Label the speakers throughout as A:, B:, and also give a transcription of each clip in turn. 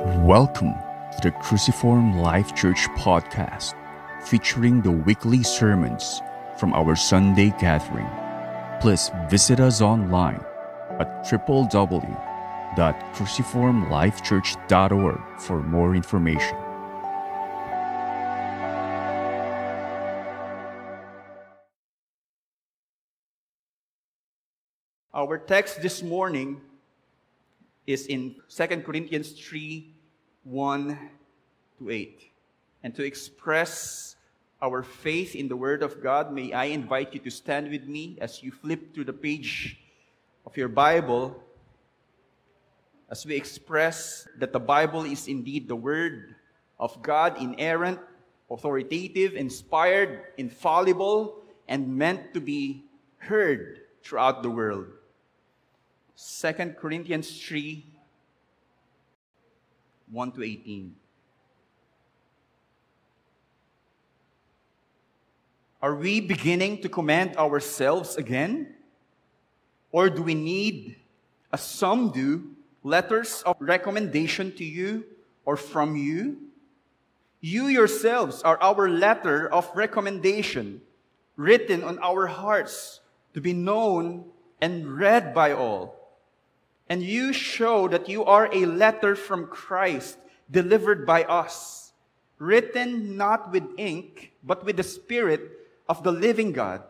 A: Welcome to the Cruciform Life Church podcast, featuring the weekly sermons from our Sunday gathering. Please visit us online at www.cruciformlifechurch.org for more information.
B: Our text this morning is in 2 Corinthians 3 1 to 8. And to express our faith in the Word of God, may I invite you to stand with me as you flip through the page of your Bible as we express that the Bible is indeed the Word of God, inerrant, authoritative, inspired, infallible, and meant to be heard throughout the world. 2 Corinthians 3 1 to 18. Are we beginning to commend ourselves again? Or do we need, as some do, letters of recommendation to you or from you? You yourselves are our letter of recommendation, written on our hearts to be known and read by all. And you show that you are a letter from Christ delivered by us, written not with ink, but with the Spirit of the living God,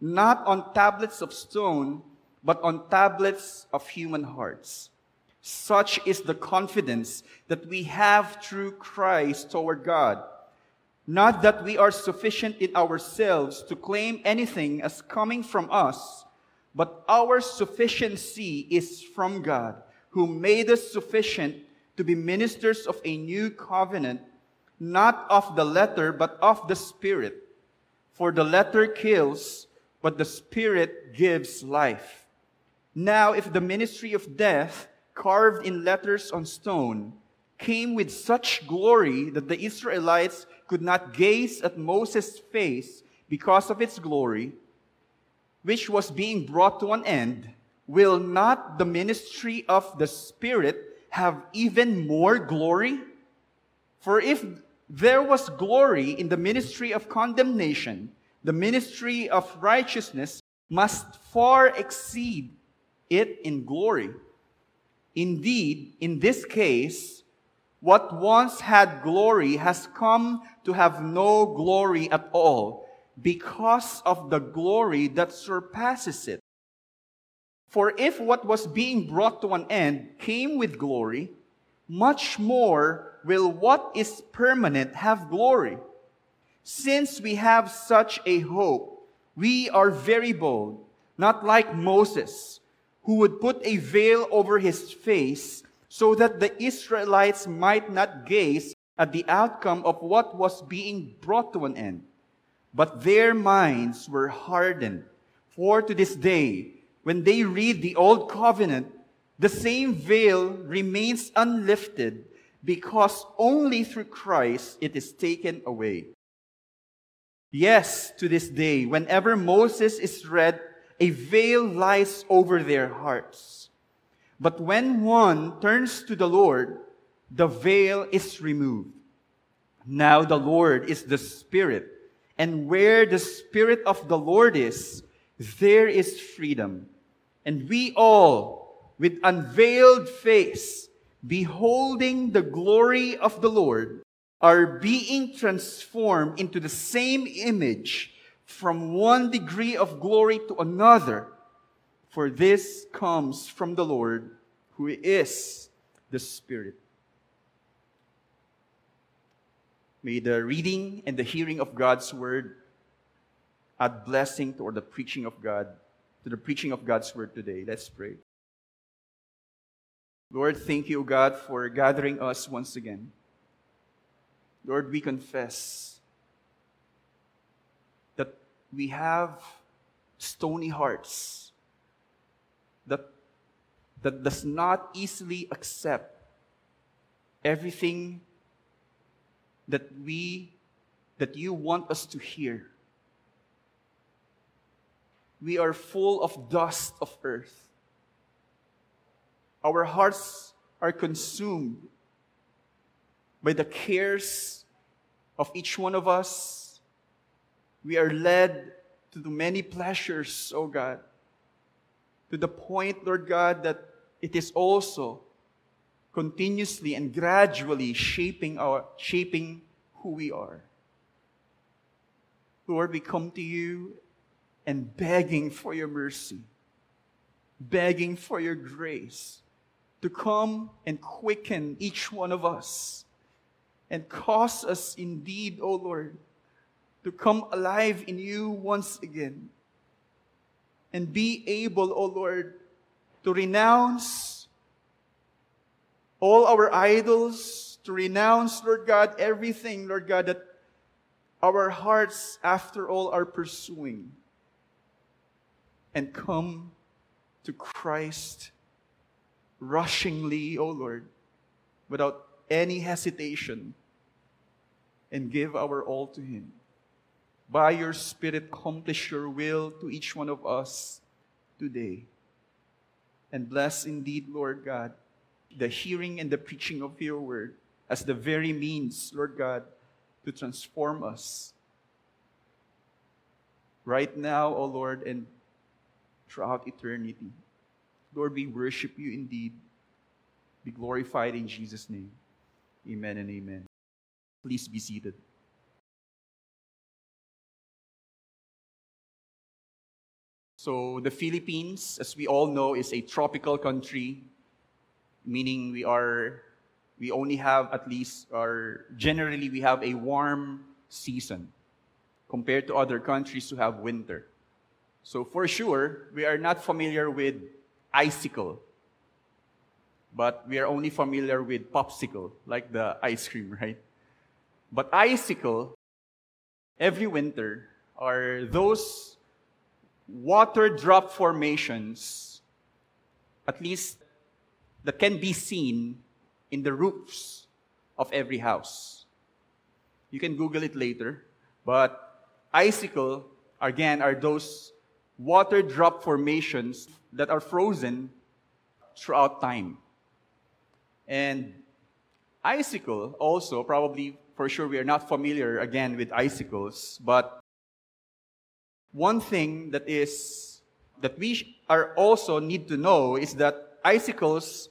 B: not on tablets of stone, but on tablets of human hearts. Such is the confidence that we have through Christ toward God. Not that we are sufficient in ourselves to claim anything as coming from us but our sufficiency is from God, who made us sufficient to be ministers of a new covenant, not of the letter, but of the Spirit. For the letter kills, but the Spirit gives life. Now, if the ministry of death, carved in letters on stone, came with such glory that the Israelites could not gaze at Moses' face because of its glory, which was being brought to an end, will not the ministry of the Spirit have even more glory? For if there was glory in the ministry of condemnation, the ministry of righteousness must far exceed it in glory. Indeed, in this case, what once had glory has come to have no glory at all because of the glory that surpasses it. For if what was being brought to an end came with glory, much more will what is permanent have glory. Since we have such a hope, we are very bold, not like Moses, who would put a veil over his face so that the Israelites might not gaze at the outcome of what was being brought to an end. But their minds were hardened. For to this day, when they read the Old Covenant, the same veil remains unlifted because only through Christ it is taken away. Yes, to this day, whenever Moses is read, a veil lies over their hearts. But when one turns to the Lord, the veil is removed. Now the Lord is the Spirit and where the Spirit of the Lord is, there is freedom. And we all, with unveiled face, beholding the glory of the Lord, are being transformed into the same image from one degree of glory to another. For this comes from the Lord, who is the Spirit. May the reading and the hearing of God's word add blessing to the preaching of God, to the preaching of God's word today. Let's pray. Lord, thank you, God, for gathering us once again. Lord, we confess that we have stony hearts that, that does not easily accept everything that we that you want us to hear. We are full of dust of earth. Our hearts are consumed by the cares of each one of us. We are led to the many pleasures, oh God, to the point, Lord God, that it is also continuously and gradually shaping our shaping who we are. Lord, we come to you and begging for your mercy, begging for your grace to come and quicken each one of us and cause us indeed, O oh Lord, to come alive in you once again and be able, O oh Lord, to renounce all our idols, to renounce, Lord God, everything, Lord God, that our hearts, after all, are pursuing, and come to Christ rushingly, O oh Lord, without any hesitation, and give our all to Him. By your Spirit, accomplish your will to each one of us today. And bless indeed, Lord God, the hearing and the preaching of your word as the very means, Lord God, to transform us. Right now, O Lord, and throughout eternity. Lord, we worship you indeed. Be glorified in Jesus' name. Amen and amen. Please be seated. So, the Philippines, as we all know, is a tropical country, meaning we are we only have at least or generally we have a warm season compared to other countries who have winter. So for sure, we are not familiar with icicle, but we are only familiar with popsicle, like the ice cream, right? But icicle, every winter, are those water drop formations, at least that can be seen in the roofs of every house. You can Google it later, but icicle, again, are those water drop formations that are frozen throughout time. And icicle also, probably for sure we are not familiar again with icicles, but one thing that is that we are also need to know is that icicles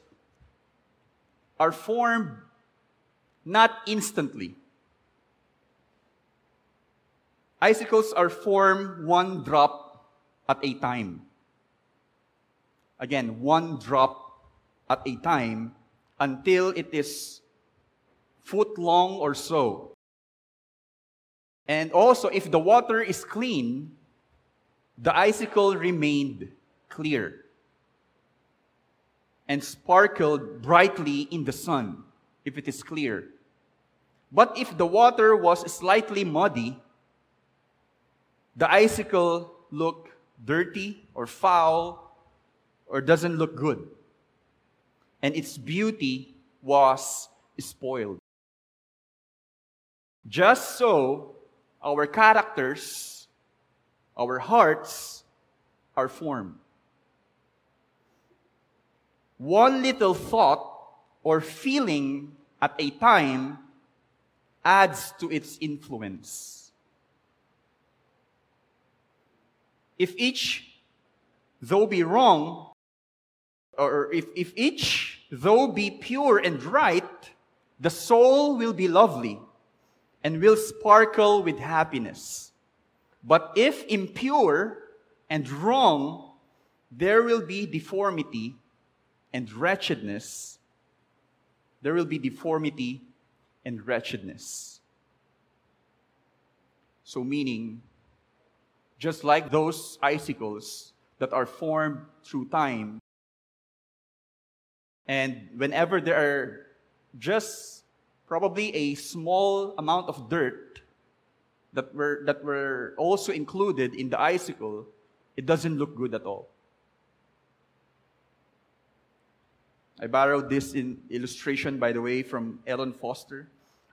B: are formed not instantly. Icicles are formed one drop at a time. Again, one drop at a time until it is foot long or so. And also, if the water is clean, the icicle remained clear and sparkled brightly in the sun, if it is clear. But if the water was slightly muddy, the icicle looked dirty or foul or doesn't look good. And its beauty was spoiled. Just so, our characters, our hearts are formed. One little thought or feeling at a time adds to its influence. if each, though be wrong, or if, if each, though be pure and right, the soul will be lovely and will sparkle with happiness. But if impure and wrong, there will be deformity and wretchedness. There will be deformity and wretchedness. So, meaning, just like those icicles that are formed through time. And whenever there are just probably a small amount of dirt that were, that were also included in the icicle, it doesn't look good at all. I borrowed this in illustration, by the way, from Elon Foster.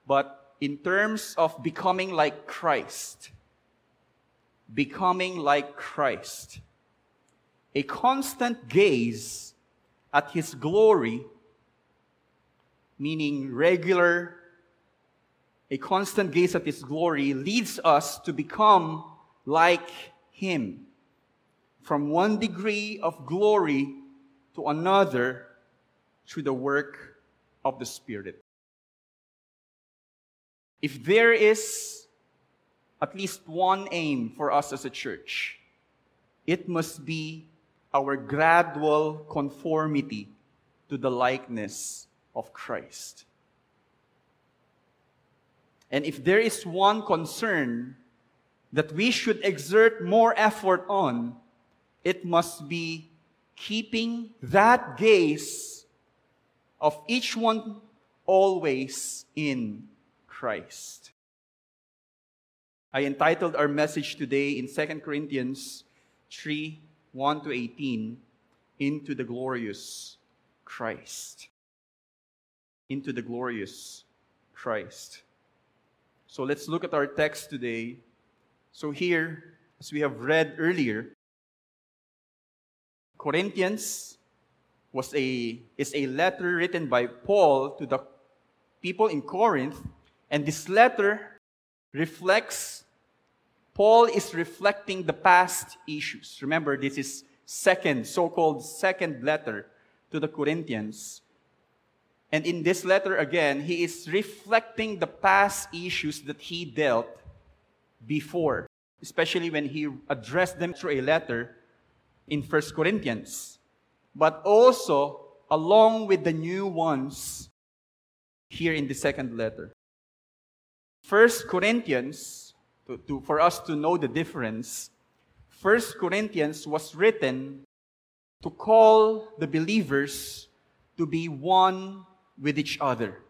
B: But in terms of becoming like Christ, becoming like Christ. A constant gaze at his glory, meaning regular a constant gaze at His glory leads us to become like Him. From one degree of glory to another through the work of the Spirit. If there is at least one aim for us as a church, it must be our gradual conformity to the likeness of Christ. And if there is one concern that we should exert more effort on, it must be keeping that gaze of each one always in Christ. I entitled our message today in 2 Corinthians 3 1 to 18 Into the Glorious Christ. Into the Glorious Christ. So let's look at our text today. So, here, as we have read earlier, Corinthians was a, is a letter written by Paul to the people in Corinth, and this letter reflects, Paul is reflecting the past issues. Remember, this is second, so-called second letter to the Corinthians. And in this letter again, he is reflecting the past issues that he dealt before, especially when he addressed them through a letter in First Corinthians, but also along with the new ones here in the second letter. First Corinthians, to, to, for us to know the difference, First Corinthians was written to call the believers to be one with each other.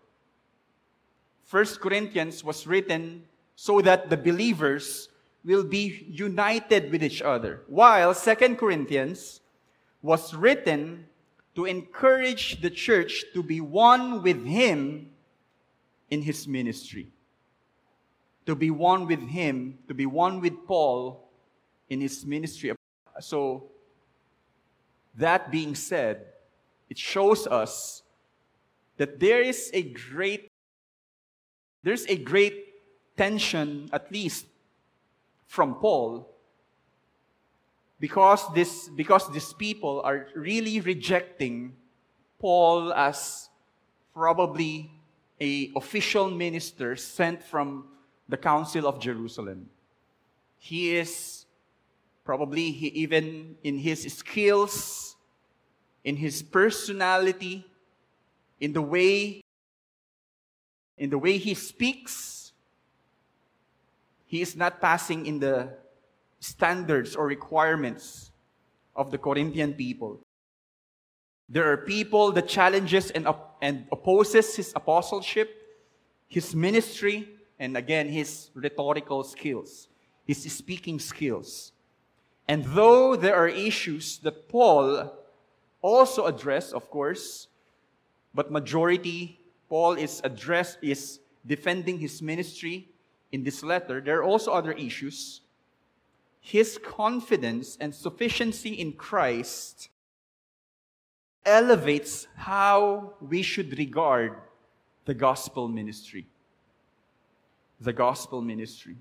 B: First Corinthians was written so that the believers will be united with each other, while Second Corinthians was written to encourage the church to be one with him in his ministry. To be one with him, to be one with Paul in his ministry. So, that being said, it shows us that there is a great there's a great tension at least from Paul because this because these people are really rejecting Paul as probably a official minister sent from the council of Jerusalem. He is probably he, even in his skills, in his personality, in the way in the way he speaks he is not passing in the standards or requirements of the Corinthian people. There are people that challenges and, op- and opposes his apostleship, his ministry, and again, his rhetorical skills, his speaking skills. And though there are issues that Paul also addressed, of course, but majority, Paul is addressed, is defending his ministry in this letter. There are also other issues. His confidence and sufficiency in Christ elevates how we should regard the gospel ministry. The gospel ministry.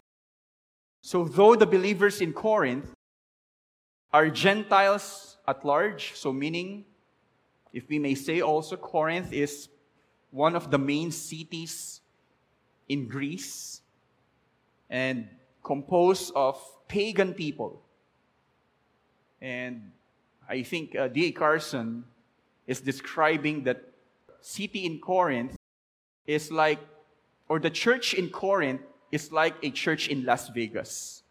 B: So, though the believers in Corinth are Gentiles at large, so meaning if we may say also, Corinth is one of the main cities in Greece and composed of pagan people. And I think uh, D.A. Carson is describing that city in Corinth is like, or the church in Corinth is like a church in Las Vegas.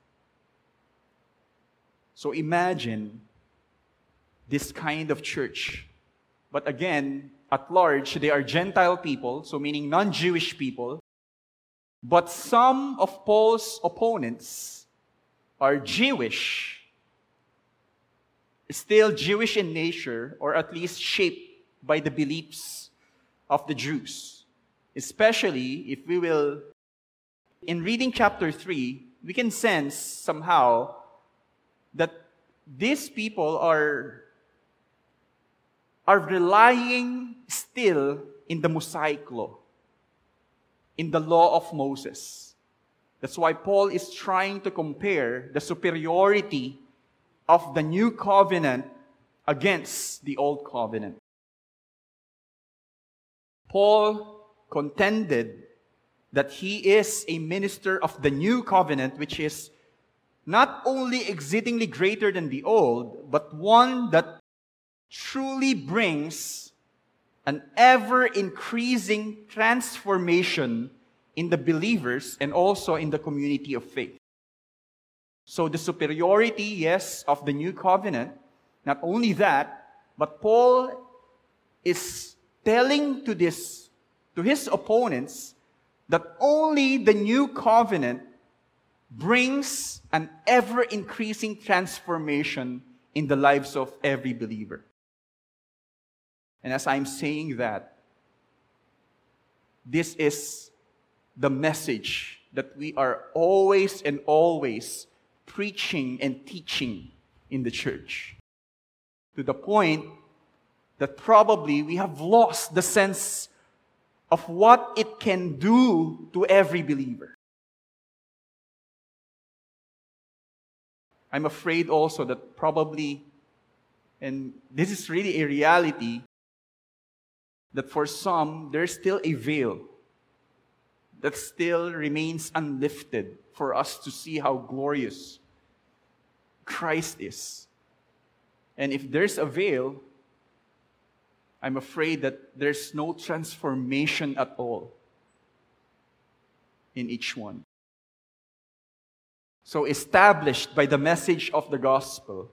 B: So imagine this kind of church but again, at large, they are Gentile people, so meaning non Jewish people. But some of Paul's opponents are Jewish, still Jewish in nature, or at least shaped by the beliefs of the Jews. Especially if we will, in reading chapter 3, we can sense somehow that these people are are relying still in the Mosaic law. in the law of Moses. That's why Paul is trying to compare the superiority of the new covenant against the old covenant. Paul contended that he is a minister of the new covenant, which is not only exceedingly greater than the old, but one that truly brings an ever increasing transformation in the believers and also in the community of faith. So the superiority, yes, of the new covenant, not only that, but Paul is telling to this, to his opponents, that only the new covenant brings an ever increasing transformation in the lives of every believer. And as I'm saying that, this is the message that we are always and always preaching and teaching in the church. To the point that probably we have lost the sense of what it can do to every believer. I'm afraid also that probably, and this is really a reality, that for some, there's still a veil that still remains unlifted for us to see how glorious Christ is. And if there's a veil, I'm afraid that there's no transformation at all in each one. So, established by the message of the gospel,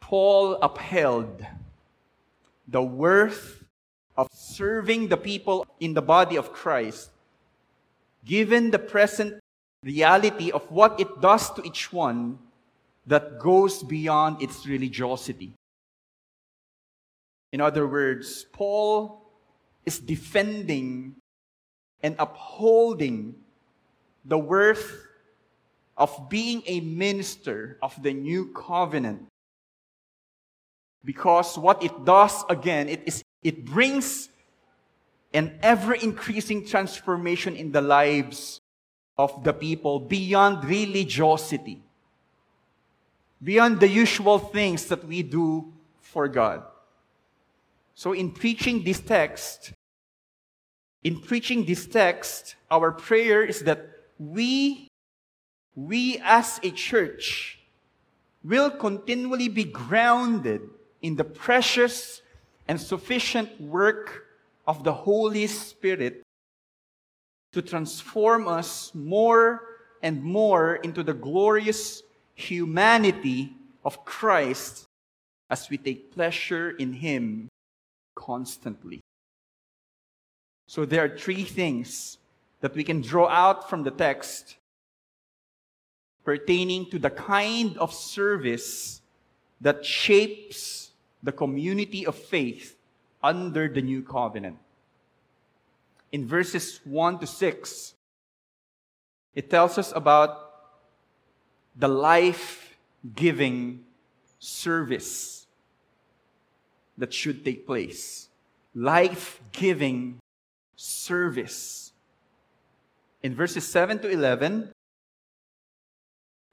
B: Paul upheld the worth of serving the people in the body of Christ, given the present reality of what it does to each one that goes beyond its religiosity. In other words, Paul is defending and upholding the worth of being a minister of the new covenant. Because what it does again, it is it brings an ever increasing transformation in the lives of the people beyond religiosity, beyond the usual things that we do for God. So, in preaching this text, in preaching this text, our prayer is that we, we as a church, will continually be grounded in the precious and sufficient work of the Holy Spirit to transform us more and more into the glorious humanity of Christ as we take pleasure in Him constantly. So there are three things that we can draw out from the text pertaining to the kind of service that shapes the community of faith under the new covenant. In verses 1 to 6, it tells us about the life giving service that should take place. Life giving service. In verses 7 to 11,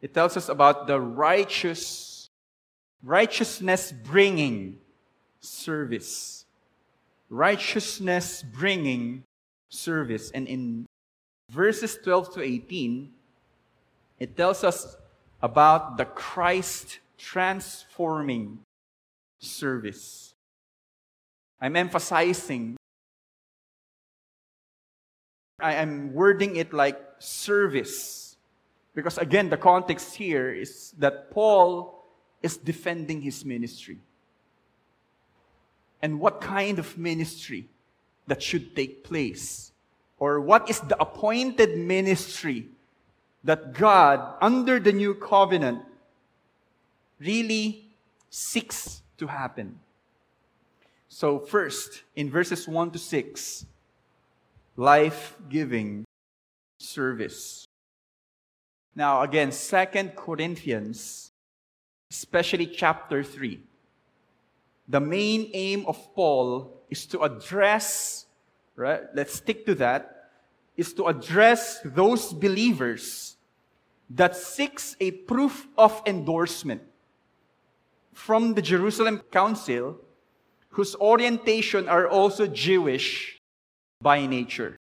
B: it tells us about the righteous righteousness bringing service. Righteousness bringing service. And in verses 12 to 18, it tells us about the Christ transforming service. I'm emphasizing, I am wording it like service. Because again, the context here is that Paul is defending his ministry. And what kind of ministry that should take place? Or what is the appointed ministry that God, under the new covenant, really seeks to happen? So, first, in verses 1 to 6, life giving service. Now, again, Second Corinthians especially chapter 3. The main aim of Paul is to address, right? Let's stick to that. is to address those believers that seeks a proof of endorsement from the Jerusalem Council whose orientation are also Jewish by nature.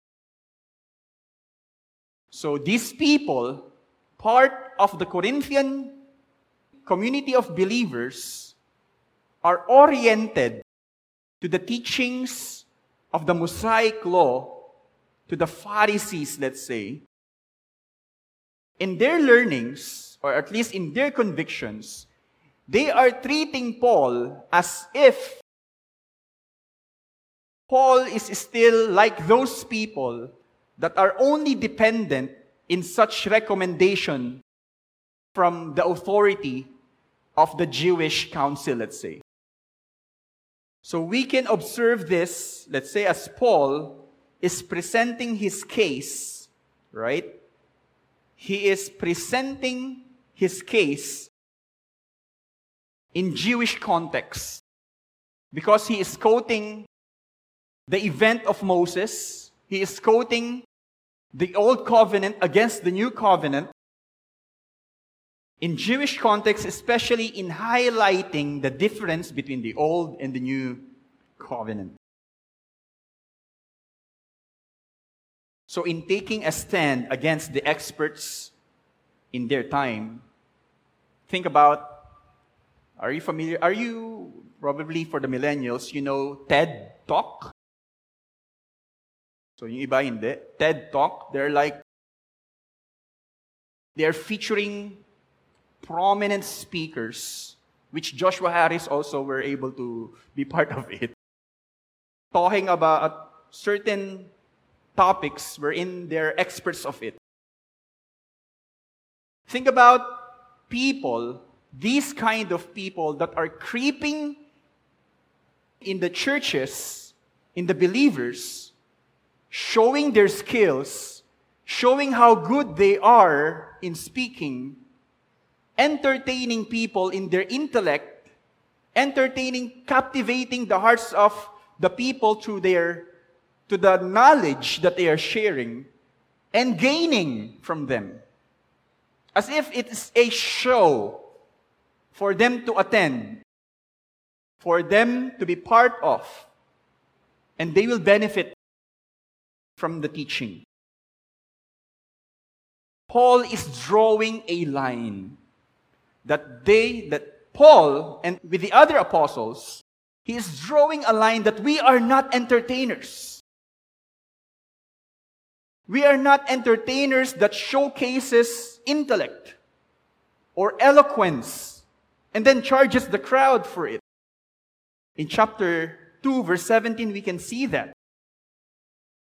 B: So these people, part of the Corinthian community of believers, are oriented to the teachings of the Mosaic law, to the Pharisees, let's say. In their learnings, or at least in their convictions, they are treating Paul as if Paul is still like those people that are only dependent in such recommendation from the authority of the Jewish council, let's say. So we can observe this, let's say, as Paul is presenting his case, right? He is presenting his case in Jewish context because he is quoting the event of Moses. He is quoting the old covenant against the new covenant. In Jewish context, especially in highlighting the difference between the old and the new covenant. So, in taking a stand against the experts in their time, think about are you familiar? Are you probably for the millennials, you know TED Talk? So yung iba hindi. TED Talk, they're like, they're featuring prominent speakers, which Joshua Harris also were able to be part of it, talking about certain topics wherein they're experts of it. Think about people, these kind of people that are creeping in the churches, in the believers, showing their skills, showing how good they are in speaking, entertaining people in their intellect, entertaining, captivating the hearts of the people through their to the knowledge that they are sharing and gaining from them. As if it is a show for them to attend, for them to be part of, and they will benefit from the teaching. Paul is drawing a line that they, that Paul and with the other apostles, he is drawing a line that we are not entertainers. We are not entertainers that showcases intellect or eloquence and then charges the crowd for it. In chapter 2, verse 17, we can see that.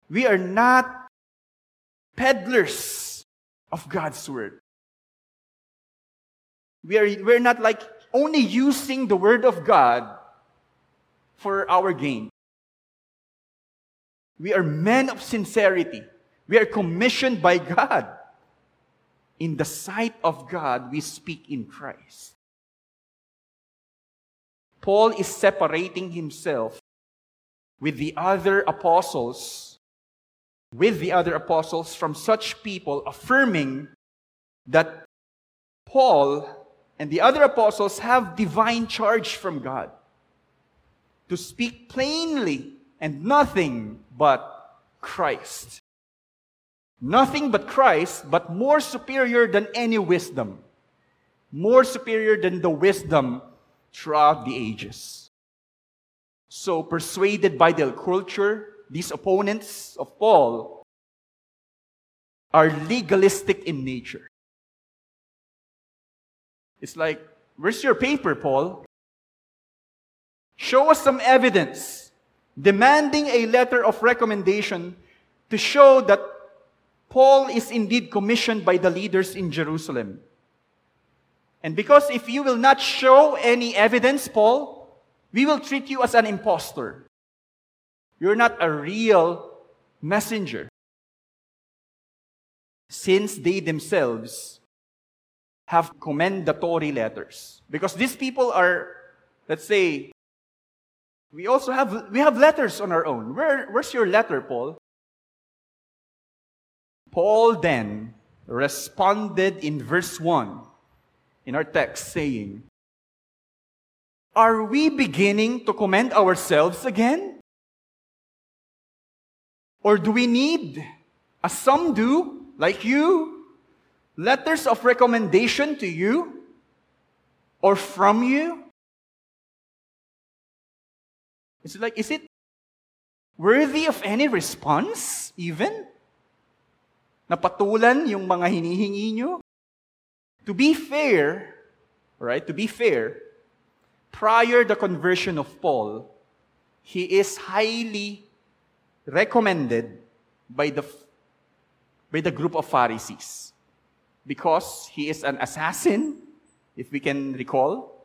B: We are not peddlers of God's word. We are, we're not like only using the word of God for our gain. We are men of sincerity. We are commissioned by God. In the sight of God, we speak in Christ. Paul is separating himself with the other apostles with the other apostles from such people, affirming that Paul and the other apostles have divine charge from God to speak plainly and nothing but Christ. Nothing but Christ, but more superior than any wisdom. More superior than the wisdom throughout the ages. So, persuaded by their culture, these opponents of Paul are legalistic in nature. It's like, where's your paper, Paul? Show us some evidence demanding a letter of recommendation to show that Paul is indeed commissioned by the leaders in Jerusalem. And because if you will not show any evidence, Paul, we will treat you as an impostor. You're not a real messenger. Since they themselves have commendatory letters. Because these people are, let's say, we also have we have letters on our own. Where, where's your letter, Paul? Paul then responded in verse 1 in our text saying, Are we beginning to commend ourselves again? Or do we need, as some do, like you, letters of recommendation to you or from you? It's like, is it worthy of any response even? Napatulan yung mga hinihingi nyo? To be fair, right? To be fair, prior the conversion of Paul, he is highly recommended by the, by the group of Pharisees because he is an assassin, if we can recall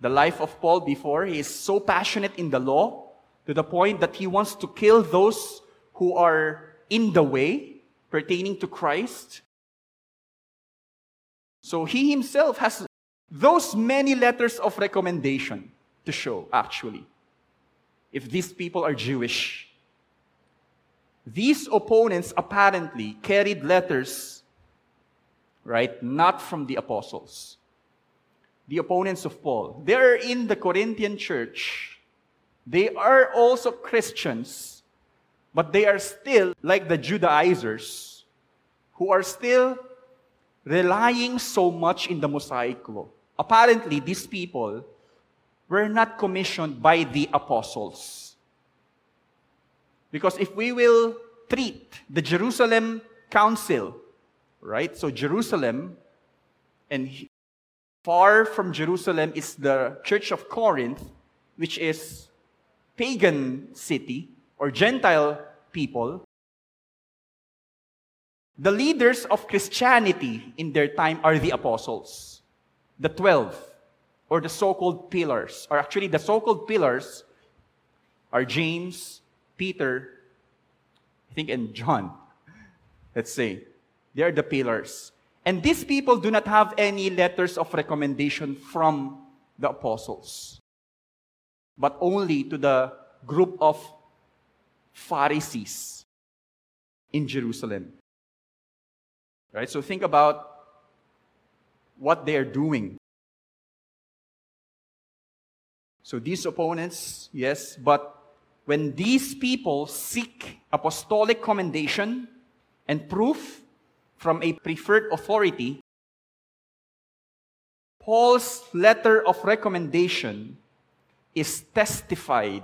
B: the life of Paul before. He is so passionate in the law to the point that he wants to kill those who are in the way pertaining to Christ. So he himself has those many letters of recommendation to show, actually, if these people are Jewish. These opponents apparently carried letters, right, not from the apostles. The opponents of Paul. They're in the Corinthian church. They are also Christians, but they are still like the Judaizers who are still relying so much in the Mosaic law. Apparently, these people were not commissioned by the apostles. Because if we will treat the Jerusalem Council, right? So, Jerusalem, and far from Jerusalem is the Church of Corinth, which is pagan city or Gentile people. The leaders of Christianity in their time are the apostles, the 12, or the so called pillars. Or actually, the so called pillars are James, Peter, I think, and John. Let's say. They are the pillars. And these people do not have any letters of recommendation from the apostles, but only to the group of Pharisees in Jerusalem. Right? So think about what they are doing. So these opponents, yes, but when these people seek apostolic commendation and proof from a preferred authority, Paul's letter of recommendation is testified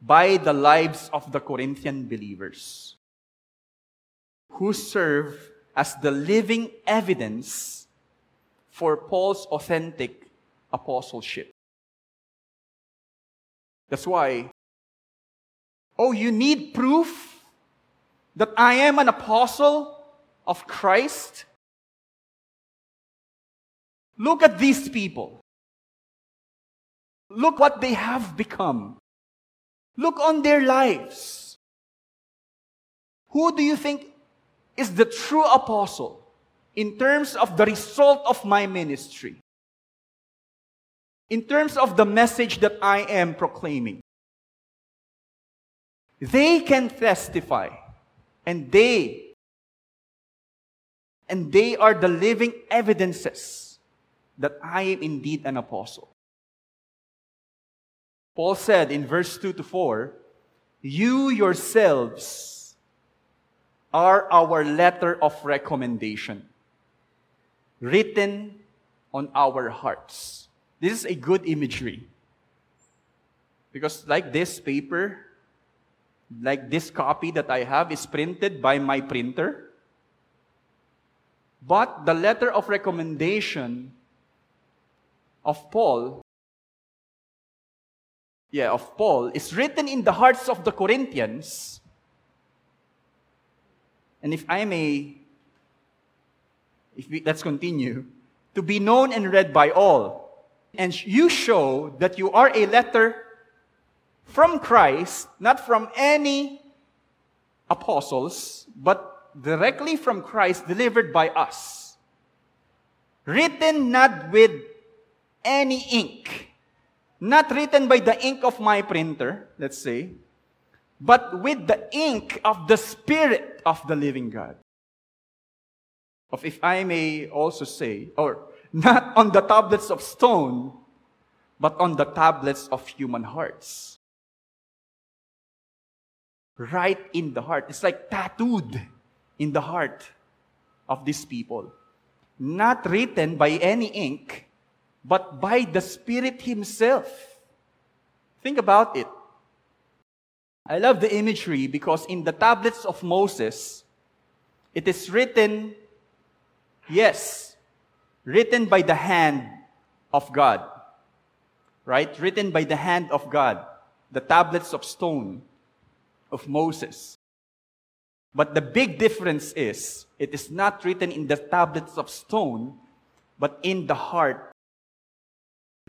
B: by the lives of the Corinthian believers who serve as the living evidence for Paul's authentic apostleship. That's why, oh, you need proof that I am an apostle of Christ? Look at these people. Look what they have become. Look on their lives. Who do you think is the true apostle in terms of the result of my ministry? In terms of the message that I am proclaiming? They can testify and they and they are the living evidences that I am indeed an apostle. Paul said in verse 2 to 4, You yourselves are our letter of recommendation, written on our hearts. This is a good imagery. Because, like this paper, like this copy that I have, is printed by my printer. But the letter of recommendation of Paul yeah, of Paul is written in the hearts of the Corinthians. And if I may, if we, let's continue, to be known and read by all. And you show that you are a letter from Christ, not from any apostles, but directly from Christ, delivered by us. Written not with any ink not written by the ink of my printer, let's say, but with the ink of the Spirit of the living God. of, if I may also say, or not on the tablets of stone, but on the tablets of human hearts. Right in the heart. It's like tattooed in the heart of these people. Not written by any ink, but by the Spirit Himself. Think about it. I love the imagery because in the tablets of Moses, it is written, yes, written by the hand of God. Right? Written by the hand of God. The tablets of stone of Moses. But the big difference is, it is not written in the tablets of stone, but in the heart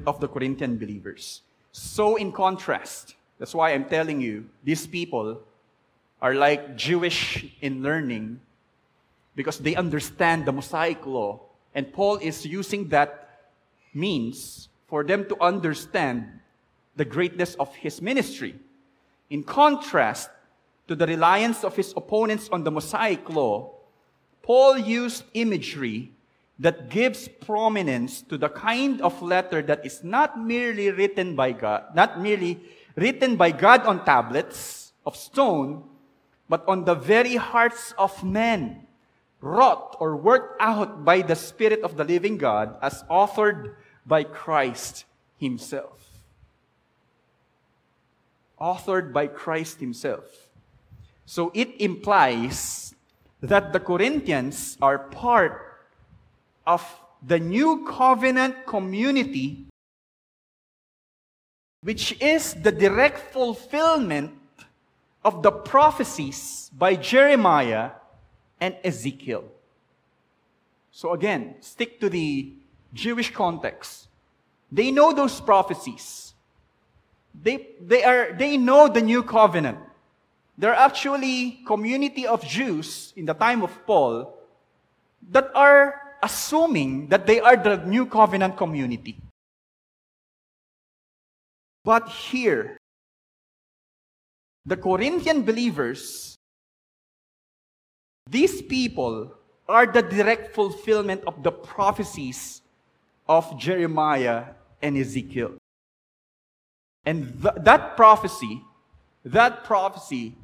B: of the Corinthian believers. So, in contrast, that's why I'm telling you, these people are like Jewish in learning because they understand the Mosaic law. And Paul is using that means for them to understand the greatness of his ministry. In contrast to the reliance of his opponents on the Mosaic law, Paul used imagery that gives prominence to the kind of letter that is not merely written by God, not merely written by God on tablets of stone, but on the very hearts of men, wrought or worked out by the Spirit of the living God as authored by Christ Himself. Authored by Christ Himself. So it implies that the Corinthians are part of the new covenant community which is the direct fulfillment of the prophecies by Jeremiah and Ezekiel. So again, stick to the Jewish context. They know those prophecies. They, they, are, they know the new covenant. There are actually community of Jews in the time of Paul that are assuming that they are the new covenant community. But here, the Corinthian believers, these people are the direct fulfillment of the prophecies of Jeremiah and Ezekiel. And th- that prophecy, that prophecy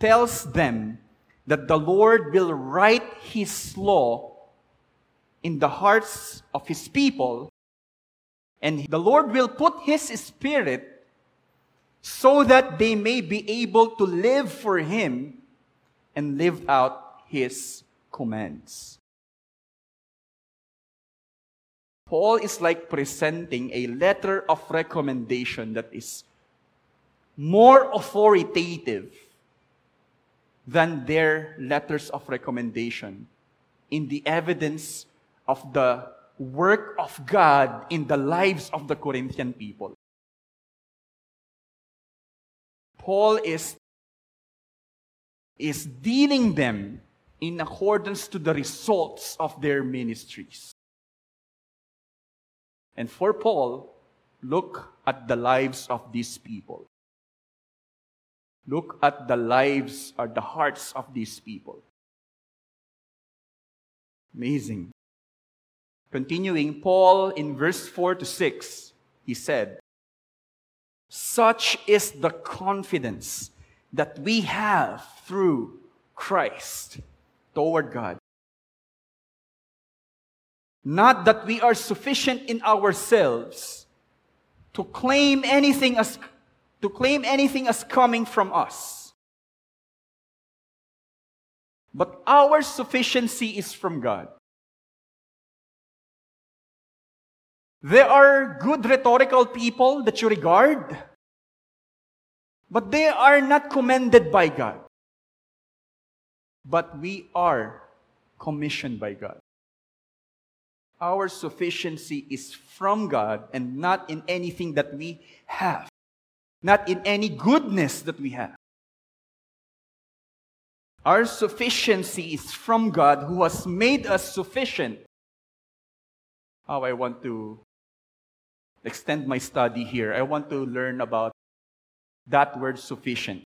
B: tells them that the Lord will write His law in the hearts of His people and the Lord will put His Spirit so that they may be able to live for Him and live out His commands. Paul is like presenting a letter of recommendation that is more authoritative than their letters of recommendation in the evidence of the work of God in the lives of the Corinthian people. Paul is, is dealing them in accordance to the results of their ministries. And for Paul, look at the lives of these people. Look at the lives or the hearts of these people. Amazing. Continuing, Paul in verse 4 to 6, he said, Such is the confidence that we have through Christ toward God. Not that we are sufficient in ourselves to claim anything as to claim anything as coming from us. But our sufficiency is from God. There are good rhetorical people that you regard, but they are not commended by God. But we are commissioned by God. Our sufficiency is from God and not in anything that we have, not in any goodness that we have. Our sufficiency is from God who has made us sufficient. How I want to extend my study here, I want to learn about that word sufficient.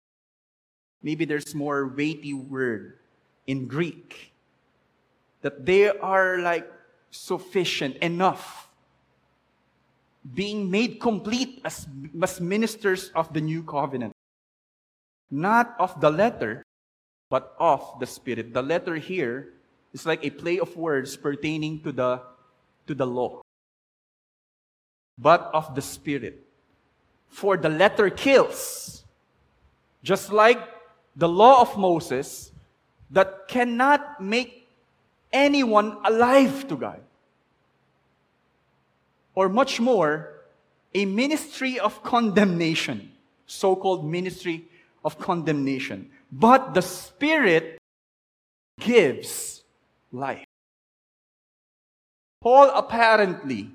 B: Maybe there's more weighty word in Greek that they are like sufficient, enough, being made complete as, as ministers of the new covenant. Not of the letter, but of the Spirit. The letter here is like a play of words pertaining to the, to the law, but of the Spirit. For the letter kills, just like the law of Moses that cannot make anyone alive to God. Or much more, a ministry of condemnation, so called ministry of condemnation. But the Spirit gives life. Paul apparently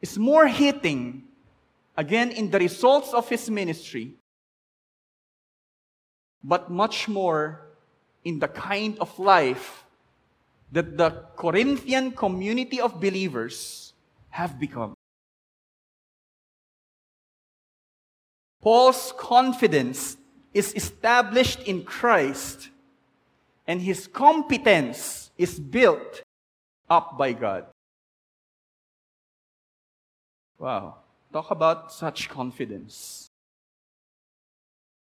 B: is more hitting, again, in the results of his ministry, but much more in the kind of life that the Corinthian community of believers have become. Paul's confidence is established in Christ, and his competence is built up by God. Wow. Talk about such confidence.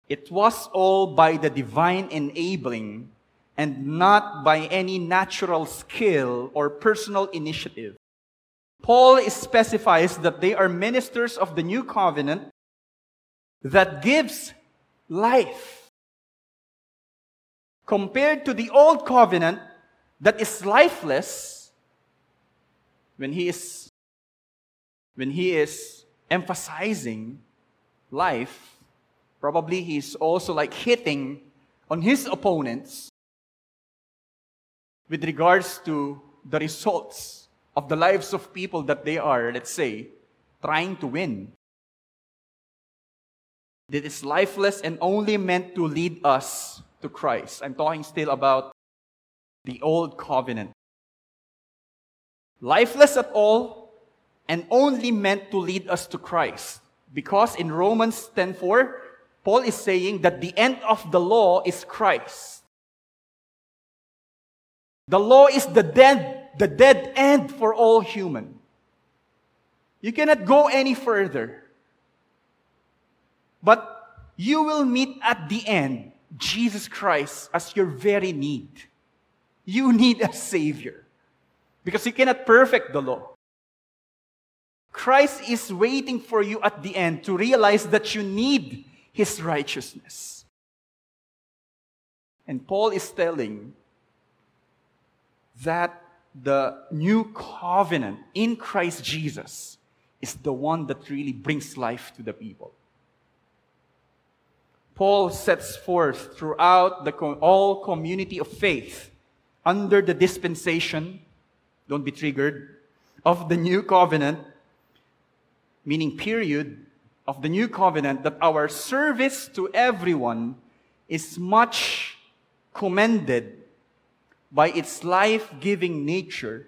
B: It was all by the divine enabling and not by any natural skill or personal initiative. Paul specifies that they are ministers of the new covenant that gives life. Compared to the old covenant that is lifeless, when he is, when he is emphasizing life, probably he's also like hitting on his opponents with regards to the results of the lives of people that they are, let's say, trying to win that is lifeless and only meant to lead us to Christ. I'm talking still about the old covenant. Lifeless at all and only meant to lead us to Christ. Because in Romans 10:4, Paul is saying that the end of the law is Christ. The law is the dead, the dead end for all human. You cannot go any further. But you will meet at the end Jesus Christ as your very need. You need a Savior because you cannot perfect the law. Christ is waiting for you at the end to realize that you need His righteousness. And Paul is telling that the new covenant in Christ Jesus is the one that really brings life to the people. Paul sets forth throughout the all community of faith under the dispensation, don't be triggered, of the new covenant, meaning period of the new covenant, that our service to everyone is much commended by its life giving nature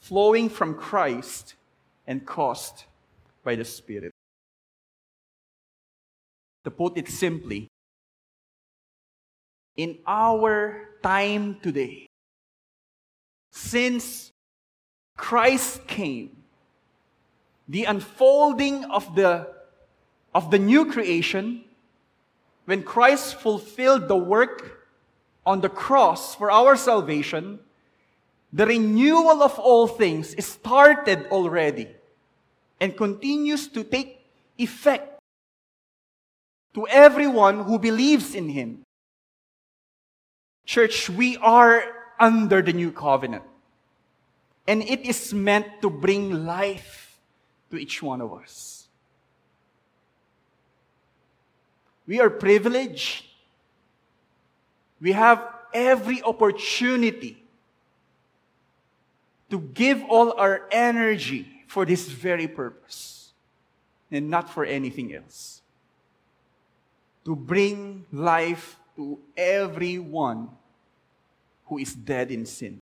B: flowing from Christ and caused by the Spirit. To put it simply, in our time today, since Christ came, the unfolding of the, of the new creation, when Christ fulfilled the work on the cross for our salvation, the renewal of all things is started already and continues to take effect to everyone who believes in him. Church, we are under the new covenant. And it is meant to bring life to each one of us. We are privileged. We have every opportunity to give all our energy for this very purpose and not for anything else to bring life to everyone who is dead in sin.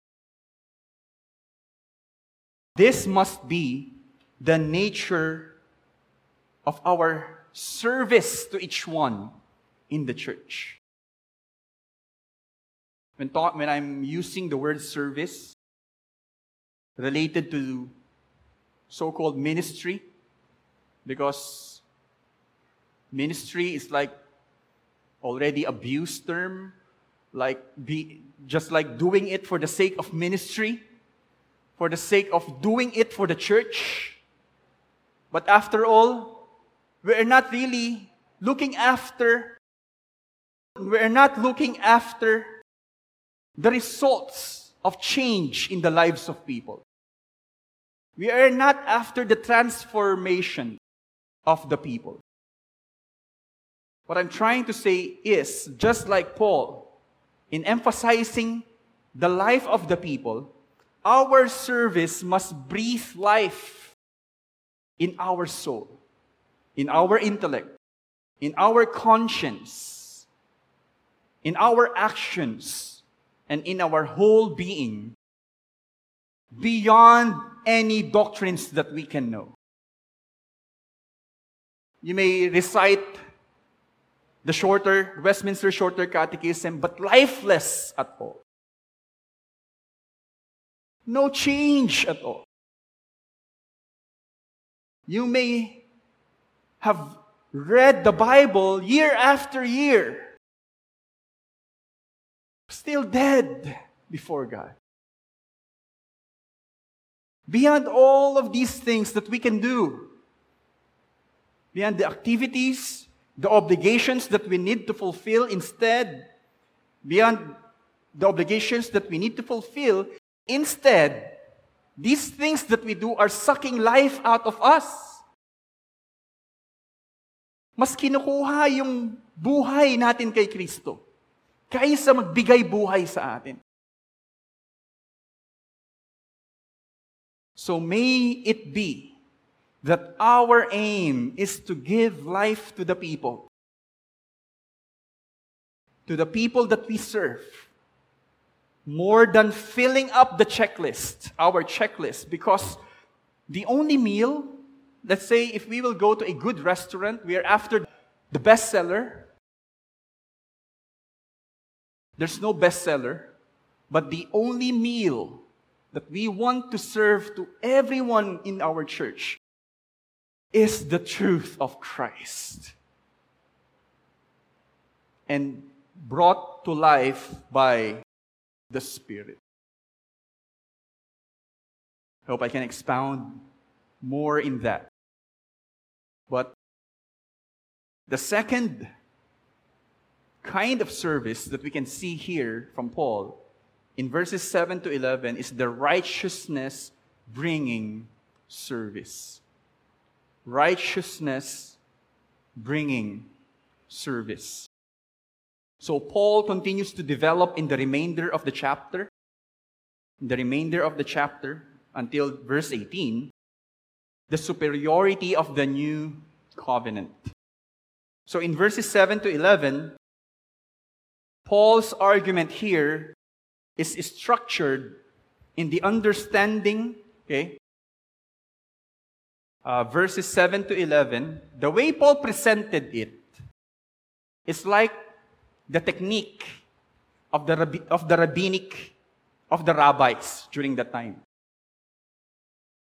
B: This must be the nature of our service to each one in the church. When, when I'm using the word service related to so called ministry, because ministry is like already abused term, like be, just like doing it for the sake of ministry, for the sake of doing it for the church. But after all, we're not really looking after, we're not looking after the results of change in the lives of people. We are not after the transformation of the people. What I'm trying to say is just like Paul, in emphasizing the life of the people, our service must breathe life in our soul, in our intellect, in our conscience, in our actions, and in our whole being beyond any doctrines that we can know. You may recite the shorter, Westminster Shorter Catechism, but lifeless at all. No change at all. You may have read the Bible year after year, still dead before God. Beyond all of these things that we can do, beyond the activities, the obligations that we need to fulfill, instead, beyond the obligations that we need to fulfill, instead, these things that we do are sucking life out of us. Mas kinukuha yung buhay natin kay Kristo kaysa magbigay buhay sa atin. So may it be that our aim is to give life to the people, to the people that we serve, more than filling up the checklist, our checklist, because the only meal, let's say if we will go to a good restaurant, we are after the bestseller. There's no bestseller, but the only meal that we want to serve to everyone in our church is the truth of Christ. And brought to life by the Spirit. I hope I can expound more in that. But the second kind of service that we can see here from Paul in verses 7 to 11 is the righteousness bringing service. Righteousness bringing service. So Paul continues to develop in the remainder of the chapter, in the remainder of the chapter until verse 18, the superiority of the new covenant. So in verses 7 to 11, Paul's argument here is structured in the understanding, okay, uh, verses 7 to 11, the way Paul presented it is like the technique of the, rabbi- of the rabbinic, of the rabbis during that time.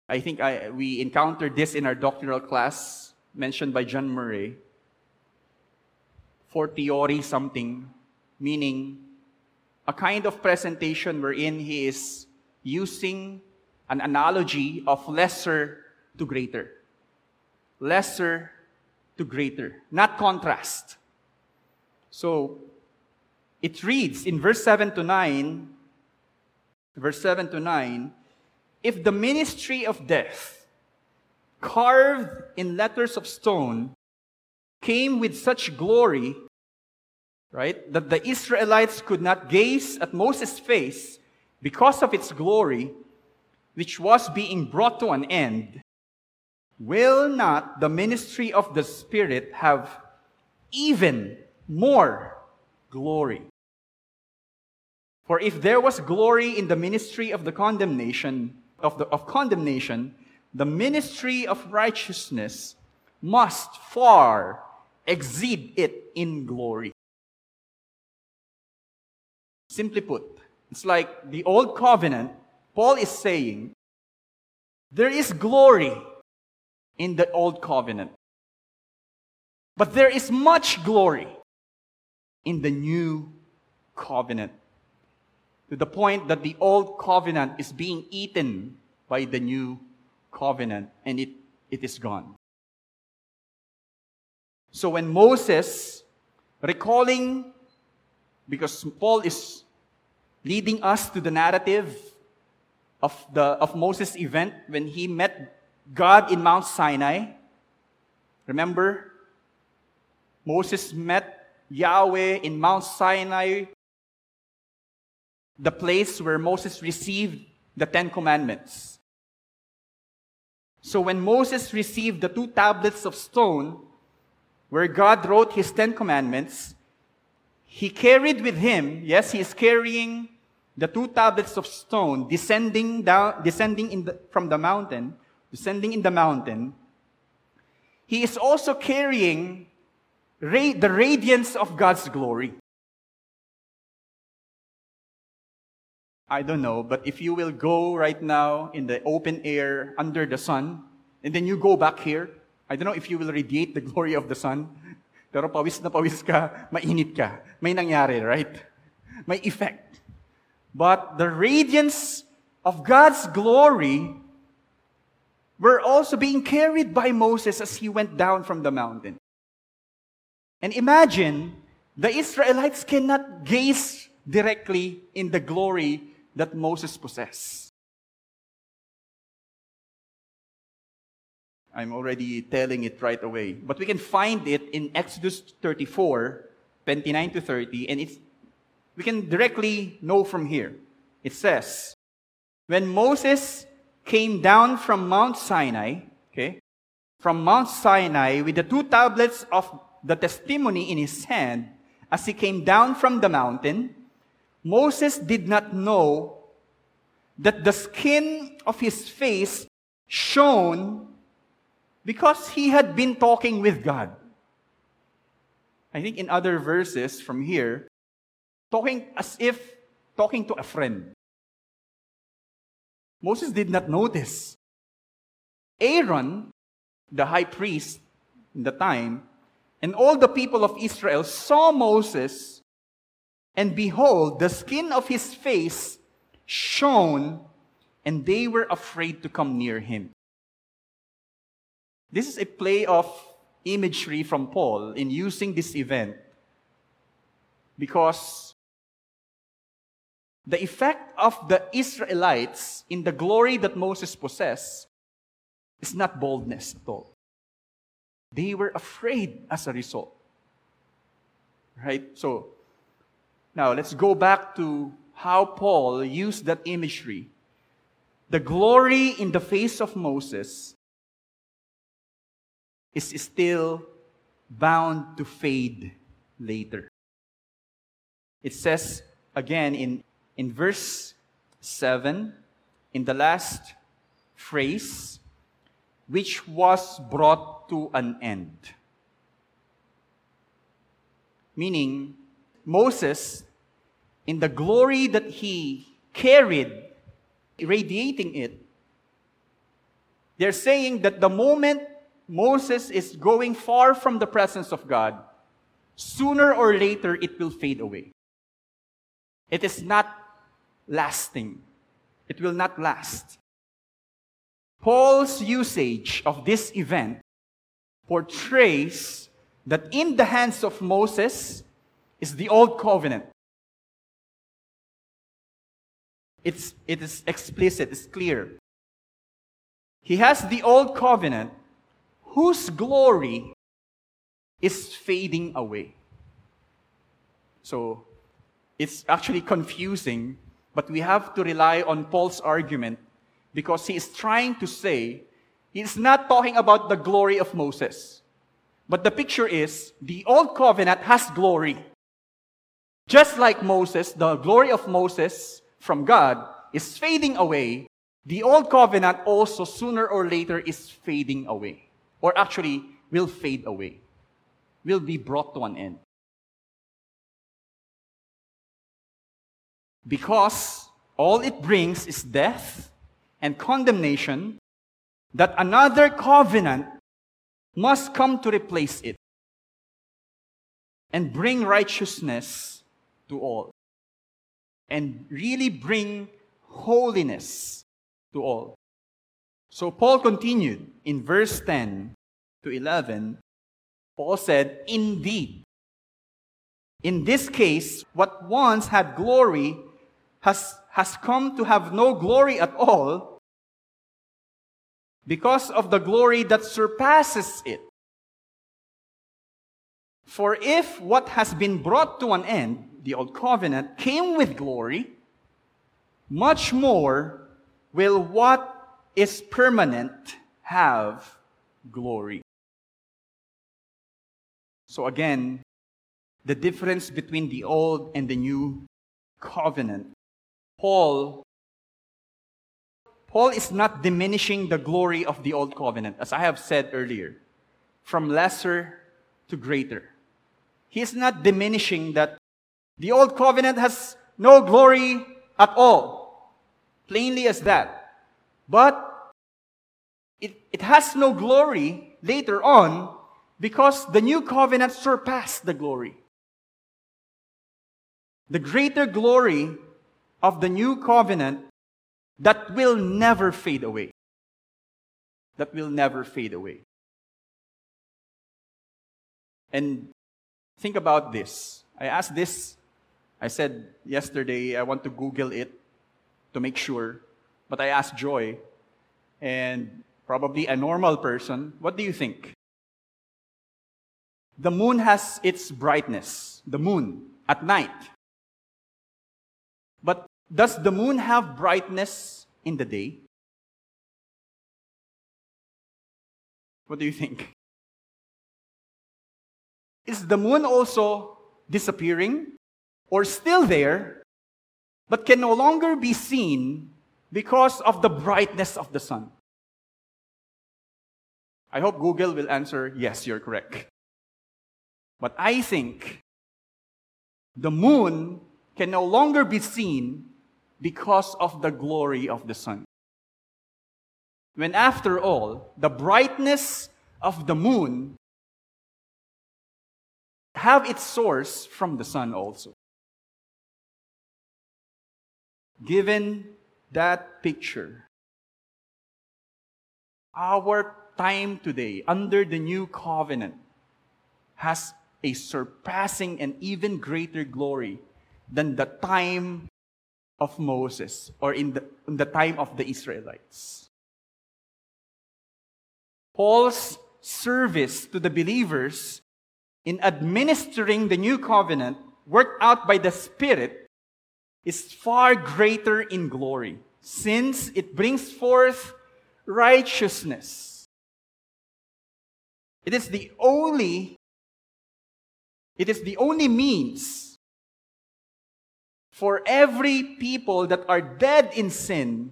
B: I think I, we encountered this in our doctoral class mentioned by John Murray. for Fortiori something, meaning a kind of presentation wherein he is using an analogy of lesser to greater. Lesser to greater, not contrast. So it reads in verse 7 to 9, verse 7 to 9, if the ministry of death, carved in letters of stone, came with such glory right? That the Israelites could not gaze at Moses' face because of its glory, which was being brought to an end, will not the ministry of the Spirit have even more glory? For if there was glory in the ministry of the condemnation, of, the, of condemnation, the ministry of righteousness must far exceed it in glory. Simply put, it's like the old covenant. Paul is saying there is glory in the old covenant, but there is much glory in the new covenant. To the point that the old covenant is being eaten by the new covenant and it, it is gone. So when Moses, recalling, because Paul is leading us to the narrative of, the, of Moses' event when he met God in Mount Sinai. Remember? Moses met Yahweh in Mount Sinai, the place where Moses received the Ten Commandments. So when Moses received the two tablets of stone, where God wrote his Ten Commandments, he carried with him, yes, he is carrying the two tablets of stone descending down, descending in the, from the mountain, descending in the mountain. He is also carrying ra- the radiance of God's glory. I don't know, but if you will go right now in the open air under the sun, and then you go back here, I don't know if you will radiate the glory of the sun, pero pawis na pawis ka, mainit ka. May nangyari, right? May effect. But the radiance of God's glory were also being carried by Moses as he went down from the mountain. And imagine the Israelites cannot gaze directly in the glory that Moses possessed. I'm already telling it right away. But we can find it in Exodus 34, 29 to 30, and it's, we can directly know from here. It says, When Moses came down from Mount Sinai, okay, from Mount Sinai with the two tablets of the testimony in his hand, as he came down from the mountain, Moses did not know that the skin of his face shone because he had been talking with God. I think in other verses from here, talking as if talking to a friend. Moses did not notice. Aaron, the high priest in the time, and all the people of Israel saw Moses, and behold, the skin of his face shone, and they were afraid to come near him. This is a play of imagery from Paul in using this event because the effect of the Israelites in the glory that Moses possessed is not boldness at all. They were afraid as a result. Right? So, now let's go back to how Paul used that imagery. The glory in the face of Moses is still bound to fade later. It says again in, in verse 7, in the last phrase, which was brought to an end. Meaning, Moses, in the glory that he carried, radiating it, they're saying that the moment Moses is going far from the presence of God, sooner or later it will fade away. It is not lasting. It will not last. Paul's usage of this event portrays that in the hands of Moses is the old covenant. It's, it is explicit, it's clear. He has the old covenant whose glory is fading away. So it's actually confusing, but we have to rely on Paul's argument because he is trying to say he's not talking about the glory of Moses. But the picture is the old covenant has glory. Just like Moses, the glory of Moses from God is fading away, the old covenant also sooner or later is fading away or actually will fade away, will be brought to an end. because all it brings is death and condemnation, that another covenant must come to replace it and bring righteousness to all and really bring holiness to all. So Paul continued in verse 10 to 11. Paul said, Indeed, in this case, what once had glory has, has come to have no glory at all because of the glory that surpasses it. For if what has been brought to an end, the old covenant, came with glory, much more will what is permanent have glory. So again, the difference between the old and the new covenant. Paul Paul is not diminishing the glory of the old covenant, as I have said earlier, from lesser to greater. He is not diminishing that the old covenant has no glory at all. Plainly as that. But it, it has no glory later on because the new covenant surpassed the glory. The greater glory of the new covenant that will never fade away. That will never fade away. And think about this. I asked this, I said yesterday, I want to Google it to make sure. But I asked Joy, and probably a normal person, what do you think? The moon has its brightness, the moon, at night. But does the moon have brightness in the day? What do you think? Is the moon also disappearing or still there, but can no longer be seen because of the brightness of the sun? I hope Google will answer yes, you're correct. But I think the moon can no longer be seen because of the glory of the sun. When after all, the brightness of the moon have its source from the sun also. Given that picture, our time today under the new covenant has a surpassing and even greater glory than the time of Moses or in the, in the time of the Israelites. Paul's service to the believers in administering the new covenant worked out by the Spirit is far greater in glory since it brings forth righteousness. It is the only it is the only means for every people that are dead in sin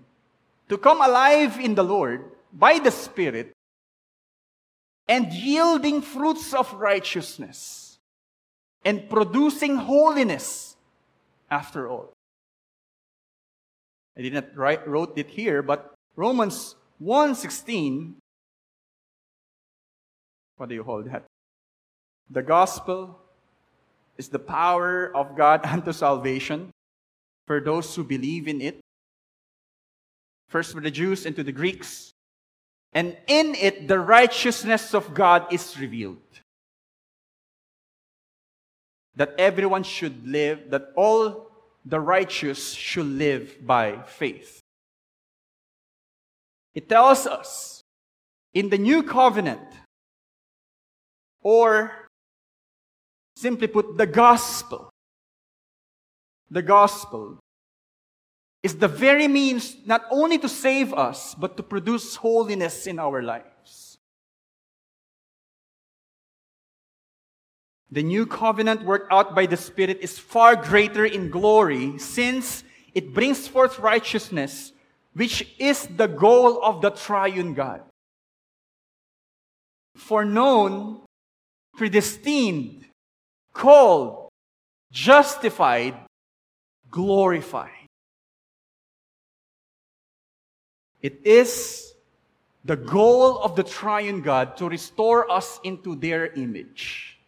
B: to come alive in the Lord by the Spirit and yielding fruits of righteousness and producing holiness after all. I did not write, wrote it here, but Romans 1.16, what do you call that? The gospel is the power of God unto salvation for those who believe in it. First for the Jews and to the Greeks. And in it, the righteousness of God is revealed. That everyone should live, that all the righteous should live by faith. It tells us in the new covenant, or simply put, the gospel, the gospel is the very means not only to save us, but to produce holiness in our lives. The new covenant worked out by the Spirit is far greater in glory since it brings forth righteousness, which is the goal of the triune God. Foreknown, predestined, called, justified, glorified. It is the goal of the triune God to restore us into their image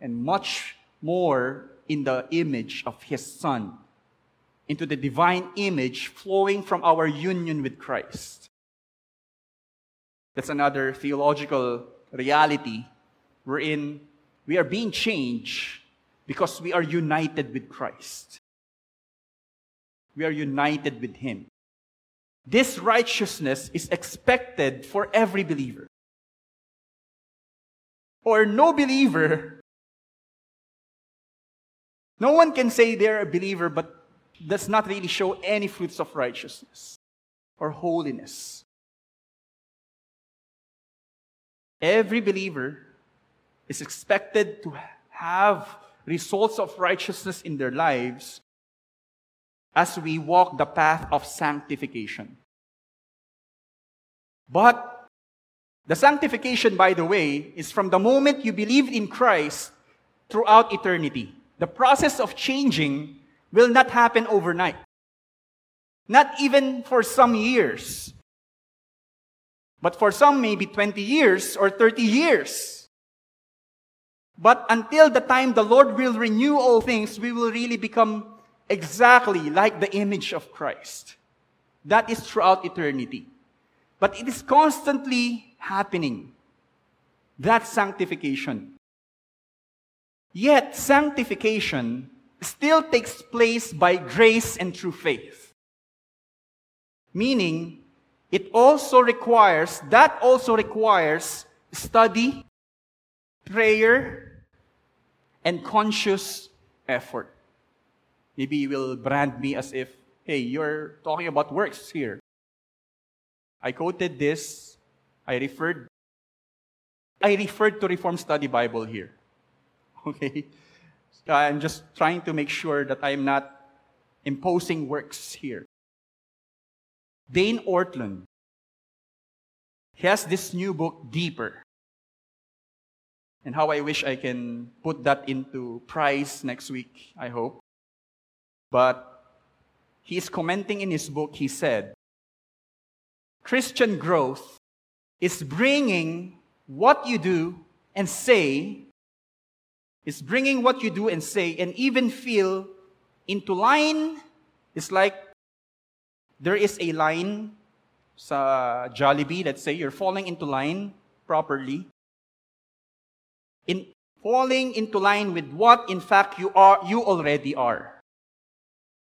B: and much more in the image of His Son, into the divine image flowing from our union with Christ. That's another theological reality wherein we are being changed because we are united with Christ. We are united with Him. This righteousness is expected for every believer. Or no believer, no one can say they're a believer but does not really show any fruits of righteousness or holiness. Every believer is expected to have results of righteousness in their lives as we walk the path of sanctification. But the sanctification, by the way, is from the moment you believed in Christ throughout eternity. The process of changing will not happen overnight. Not even for some years. But for some, maybe 20 years or 30 years. But until the time the Lord will renew all things, we will really become exactly like the image of Christ. That is throughout eternity. But it is constantly happening. That sanctification. Yet, sanctification still takes place by grace and through faith. Meaning, it also requires, that also requires study, prayer, and conscious effort. Maybe you will brand me as if, hey, you're talking about works here. I quoted this, I referred I referred to Reform Study Bible here. Okay? I'm just trying to make sure that I'm not imposing works here. Dane Ortlund, he has this new book, Deeper. And how I wish I can put that into prize next week, I hope. But he's commenting in his book, he said, Christian growth is bringing what you do and say, is bringing what you do and say and even feel into line. It's like there is a line sa Jollibee, let's say, you're falling into line properly. In falling into line with what in fact you are you already are.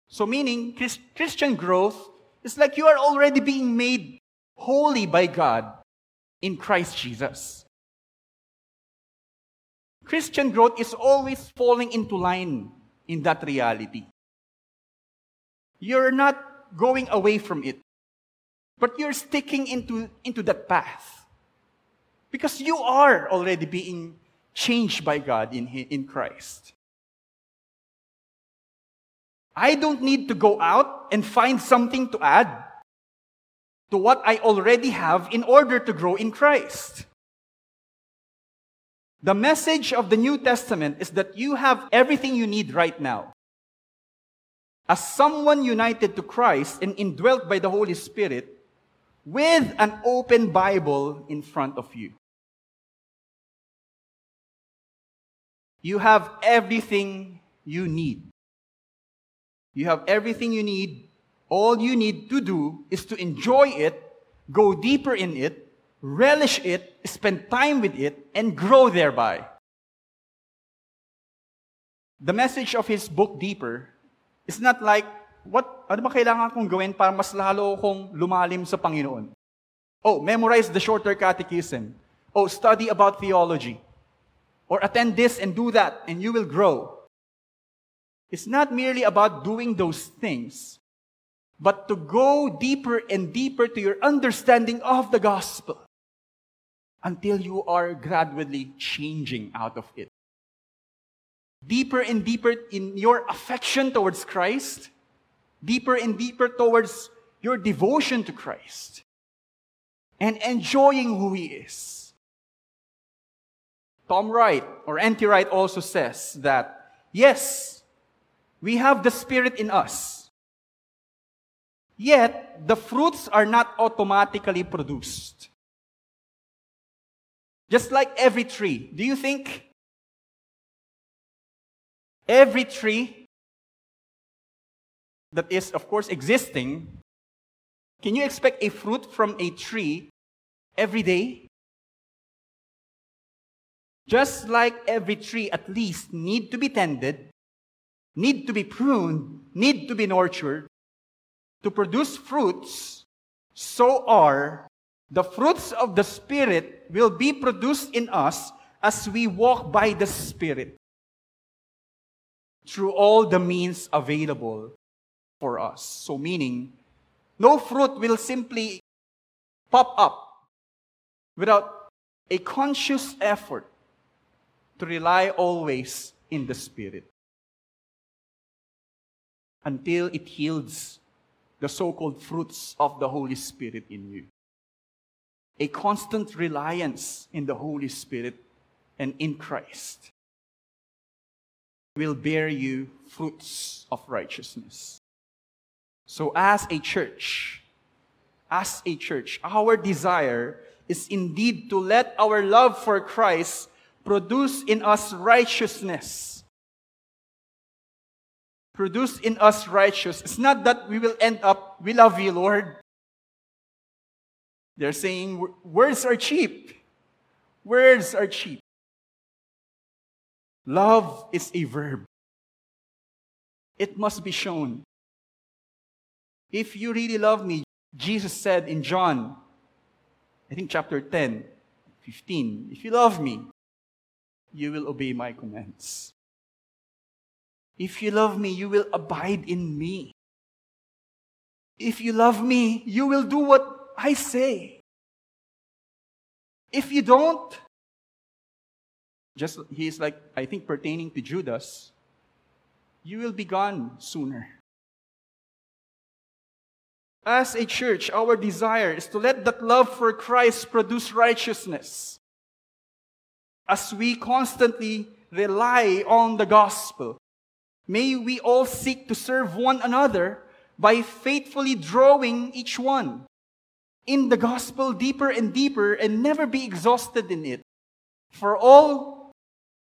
B: So, meaning, Christian growth is like you are already being made holy by God in Christ Jesus. Christian growth is always falling into line in that reality. You're not going away from it, but you're sticking into, into that path. Because you are already being changed by God in, in Christ. I don't need to go out and find something to add to what I already have in order to grow in Christ. The message of the New Testament is that you have everything you need right now. As someone united to Christ and indwelt by the Holy Spirit, with an open Bible in front of you. You have everything you need. You have everything you need. All you need to do is to enjoy it, go deeper in it, relish it, spend time with it, and grow thereby. The message of his book, Deeper, is not like, what, ano ba kailangan kong gawin para mas lalo kong lumalim sa Panginoon? Oh, memorize the shorter catechism. Oh, study about theology. Or attend this and do that, and you will grow. It's not merely about doing those things, but to go deeper and deeper to your understanding of the gospel until you are gradually changing out of it. Deeper and deeper in your affection towards Christ, deeper and deeper towards your devotion to Christ, and enjoying who He is. Tom Wright, or N.T. Wright, also says that yes, We have the Spirit in us. Yet, the fruits are not automatically produced. Just like every tree. Do you think every tree that is, of course, existing, can you expect a fruit from a tree every day? Just like every tree at least need to be tended, need to be pruned, need to be nurtured to produce fruits, so are the fruits of the Spirit will be produced in us as we walk by the Spirit through all the means available for us. So, meaning, no fruit will simply pop up without a conscious effort to rely always in the Spirit until it yields the so called fruits of the Holy Spirit in you. A constant reliance in the Holy Spirit and in Christ will bear you fruits of righteousness. So, as a church, as a church, our desire is indeed to let our love for Christ produce in us righteousness. Produce in us righteousness. It's not that we will end up, we love you, Lord. They're saying words are cheap. Words are cheap. Love is a verb. It must be shown. If you really love me, Jesus said in John, I think chapter 10, 15, if you love me, you will obey my commands. If you love me, you will abide in me. If you love me, you will do what I say. If you don't, just he is like, I think, pertaining to Judas, you will be gone sooner. As a church, our desire is to let that love for Christ produce righteousness. As we constantly rely on the gospel, may we all seek to serve one another by faithfully drawing each one in the gospel deeper and deeper and never be exhausted in it. For all,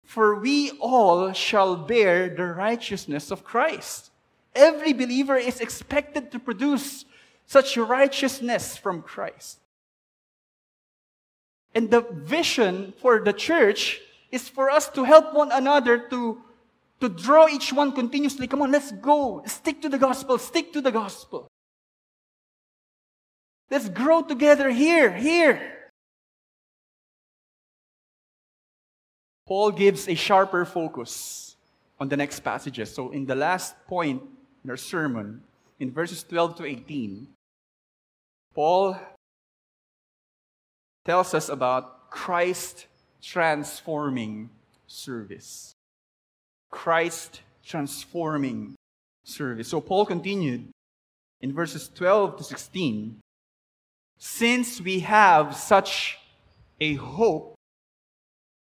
B: for we all shall bear the righteousness of Christ. Every believer is expected to produce such righteousness from Christ. And the vision for the church is for us to help one another to, to draw each one continuously. Come on, let's go. Stick to the gospel. Stick to the gospel. Let's grow together here, here. Paul gives a sharper focus on the next passages. So, in the last point in our sermon, in verses 12 to 18, Paul tells us about Christ transforming service. Christ transforming service. So Paul continued in verses 12 to 16 Since we have such a hope,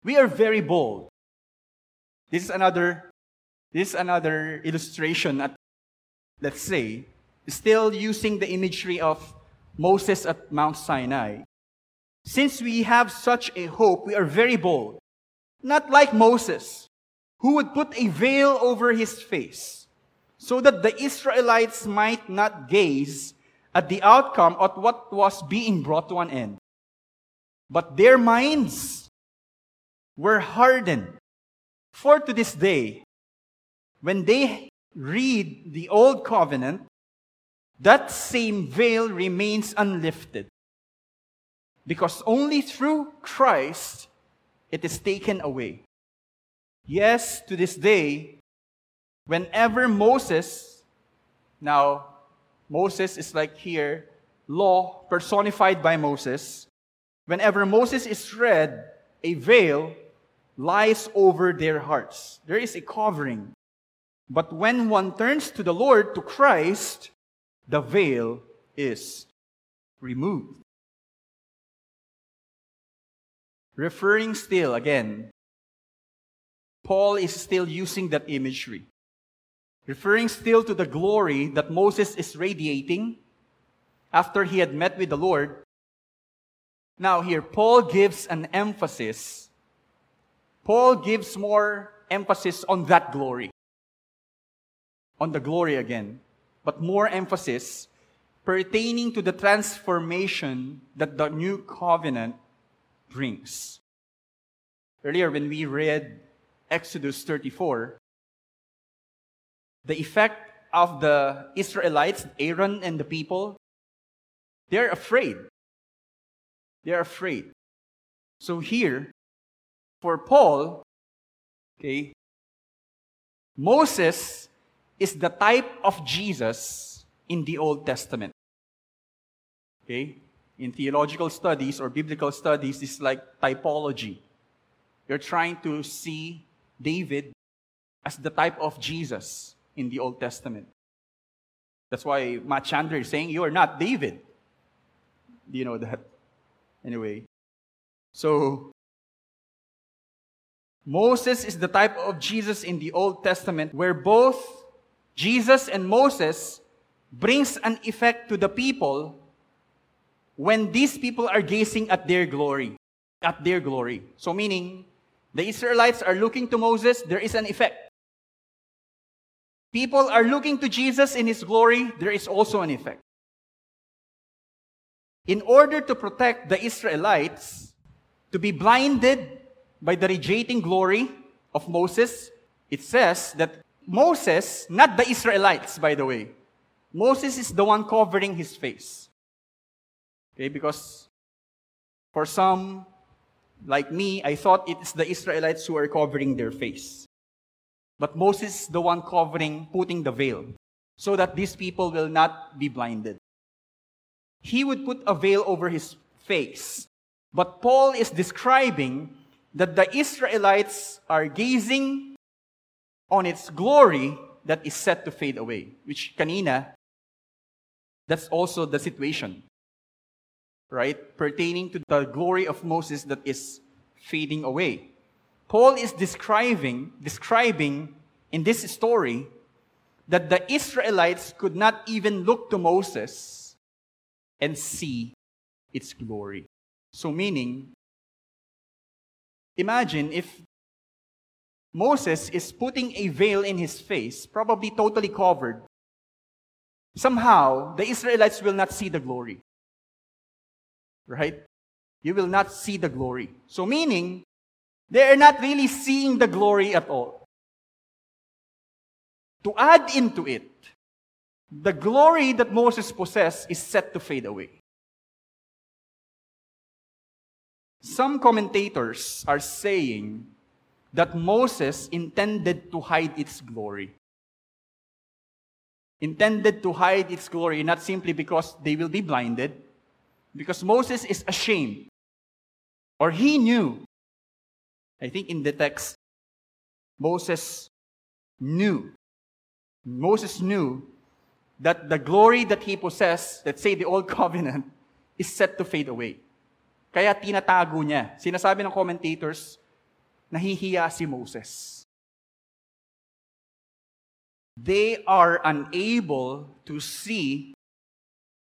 B: we are very bold. This is another, this is another illustration at, let's say, still using the imagery of Moses at Mount Sinai. Since we have such a hope, we are very bold. Not like Moses, who would put a veil over his face, so that the Israelites might not gaze at the outcome of what was being brought to an end. But their minds were hardened. For to this day, when they read the Old Covenant, that same veil remains unlifted. Because only through Christ it is taken away. Yes, to this day, whenever Moses, now Moses is like here, law personified by Moses, whenever Moses is read, a veil lies over their hearts. There is a covering. But when one turns to the Lord, to Christ, the veil is removed. Referring still, again, Paul is still using that imagery. referring still to the glory that Moses is radiating after he had met with the Lord. Now, here, Paul gives an emphasis. Paul gives more emphasis on that glory. On the glory again. But more emphasis pertaining to the transformation that the new covenant brings. Earlier, when we read Exodus 34, the effect of the Israelites, Aaron and the people, they're afraid. They're afraid. So here, for Paul, okay, Moses is the type of Jesus in the Old Testament. Okay? In theological studies or biblical studies, it's like typology. You're trying to see David as the type of Jesus in the Old Testament. That's why Matt Chandler is saying, You are not David. Do you know that? Anyway. So, Moses is the type of Jesus in the Old Testament where both Jesus and Moses brings an effect to the people when these people are gazing at their glory. At their glory. So, meaning, the Israelites are looking to Moses, there is an effect. People are looking to Jesus in his glory, there is also an effect. In order to protect the Israelites to be blinded by the radiating glory of Moses, it says that Moses, not the Israelites, by the way, Moses is the one covering his face. Okay, because for some, like me, I thought it's the Israelites who are covering their face. But Moses is the one covering, putting the veil, so that these people will not be blinded. He would put a veil over his face. But Paul is describing that the Israelites are gazing on its glory that is set to fade away, which kanina, that's also the situation right, pertaining to the glory of Moses that is fading away. Paul is describing, describing in this story that the Israelites could not even look to Moses and see its glory. So, meaning, imagine if Moses is putting a veil in his face, probably totally covered. Somehow, the Israelites will not see the glory right? You will not see the glory. So, meaning, they are not really seeing the glory at all. To add into it, the glory that Moses possessed is set to fade away. Some commentators are saying that Moses intended to hide its glory. Intended to hide its glory, not simply because they will be blinded, because Moses is ashamed. Or he knew. I think in the text, Moses knew. Moses knew that the glory that he possessed, let's say the old covenant, is set to fade away. Kaya tinatago niya. Sinasabi ng commentators, nahihiya si Moses. They are unable to see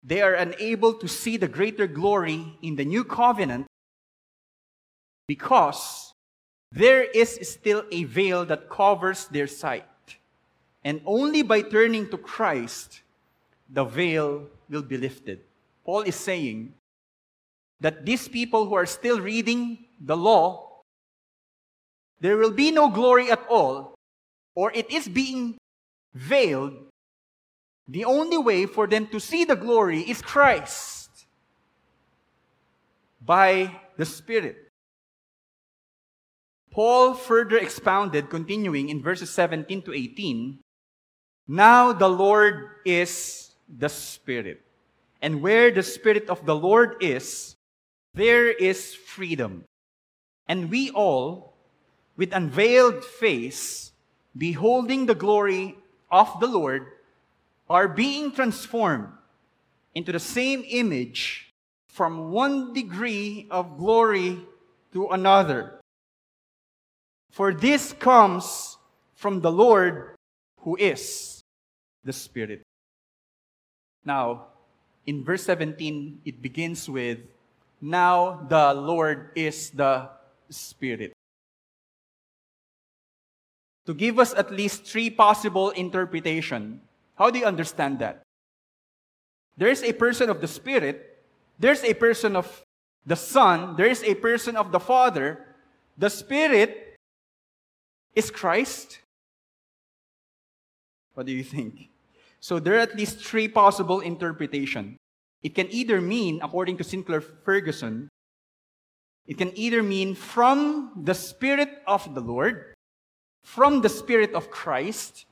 B: they are unable to see the greater glory in the new covenant because there is still a veil that covers their sight. And only by turning to Christ, the veil will be lifted. Paul is saying that these people who are still reading the law, there will be no glory at all, or it is being veiled the only way for them to see the glory is Christ by the Spirit. Paul further expounded, continuing in verses 17 to 18 Now the Lord is the Spirit. And where the Spirit of the Lord is, there is freedom. And we all, with unveiled face, beholding the glory of the Lord, are being transformed into the same image from one degree of glory to another. For this comes from the Lord who is the Spirit. Now, in verse 17, it begins with, Now the Lord is the Spirit. To give us at least three possible interpretation, how do you understand that? There's a person of the Spirit, there's a person of the Son, there's a person of the Father. The Spirit is Christ. What do you think? So there are at least three possible interpretations. It can either mean, according to Sinclair Ferguson, it can either mean from the Spirit of the Lord, from the Spirit of Christ,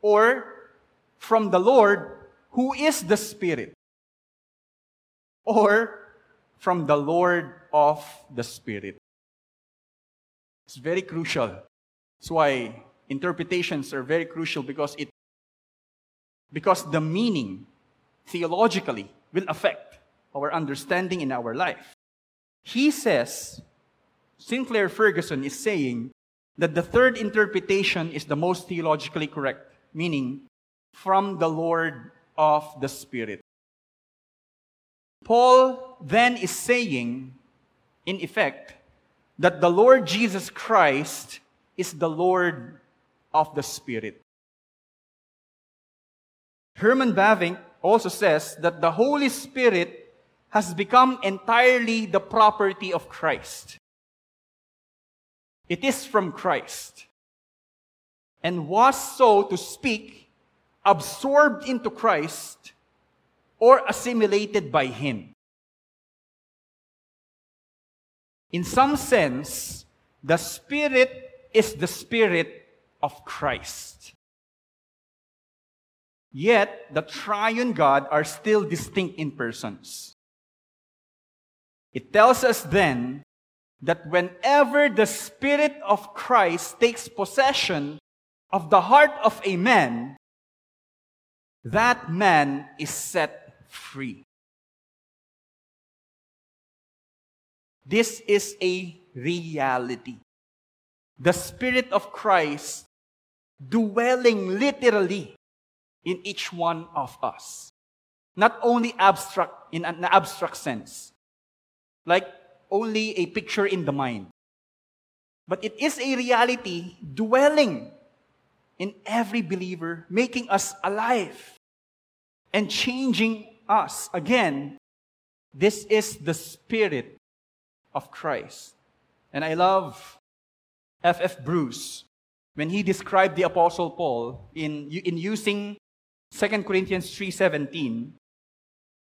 B: or from the Lord, who is the Spirit, or from the Lord of the Spirit. It's very crucial. That's why interpretations are very crucial because it because the meaning theologically will affect our understanding in our life. He says, Sinclair Ferguson is saying that the third interpretation is the most theologically correct, meaning from the Lord of the Spirit. Paul then is saying, in effect, that the Lord Jesus Christ is the Lord of the Spirit. Herman Bavinck also says that the Holy Spirit has become entirely the property of Christ. It is from Christ and was so to speak absorbed into Christ or assimilated by Him. In some sense, the Spirit is the Spirit of Christ. Yet, the triune God are still distinct in persons. It tells us then that whenever the Spirit of Christ takes possession of the heart of a man, that man is set free. This is a reality. The Spirit of Christ dwelling literally in each one of us. Not only abstract, in an abstract sense, like only a picture in the mind, but it is a reality dwelling in every believer, making us alive and changing us. Again, this is the Spirit of Christ. And I love F.F. F. Bruce when he described the Apostle Paul in, in using 2 Corinthians 3:17,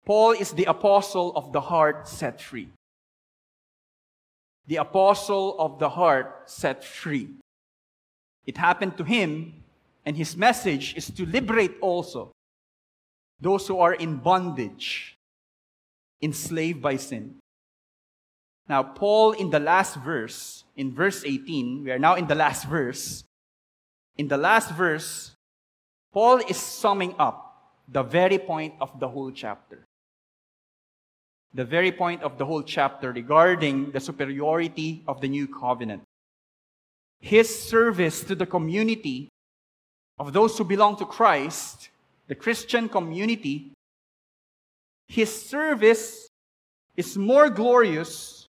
B: Paul is the apostle of the heart set free. The apostle of the heart set free. It happened to him, and his message is to liberate also those who are in bondage, enslaved by sin. Now, Paul, in the last verse, in verse 18, we are now in the last verse. In the last verse, Paul is summing up the very point of the whole chapter. The very point of the whole chapter regarding the superiority of the new covenant. His service to the community of those who belong to Christ, the Christian community, his service is more glorious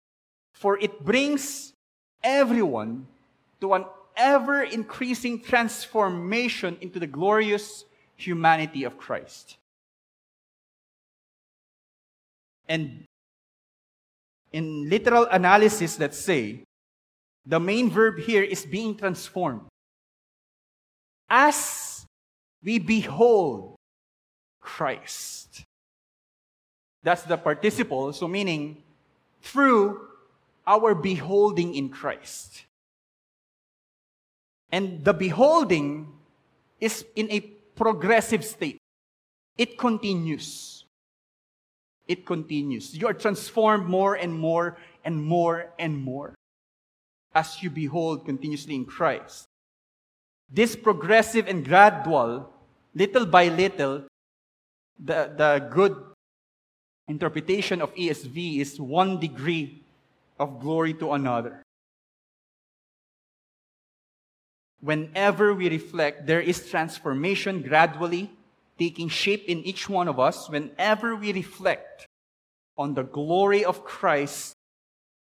B: for it brings everyone to an ever increasing transformation into the glorious humanity of Christ. And in literal analysis, let's say, the main verb here is being transformed. As we behold Christ. That's the participle, so meaning through our beholding in Christ. And the beholding is in a progressive state. It continues. It continues. You are transformed more and more and more and more as you behold continuously in Christ. This progressive and gradual, little by little, the, the good interpretation of ESV is one degree of glory to another. whenever we reflect, there is transformation gradually taking shape in each one of us whenever we reflect on the glory of Christ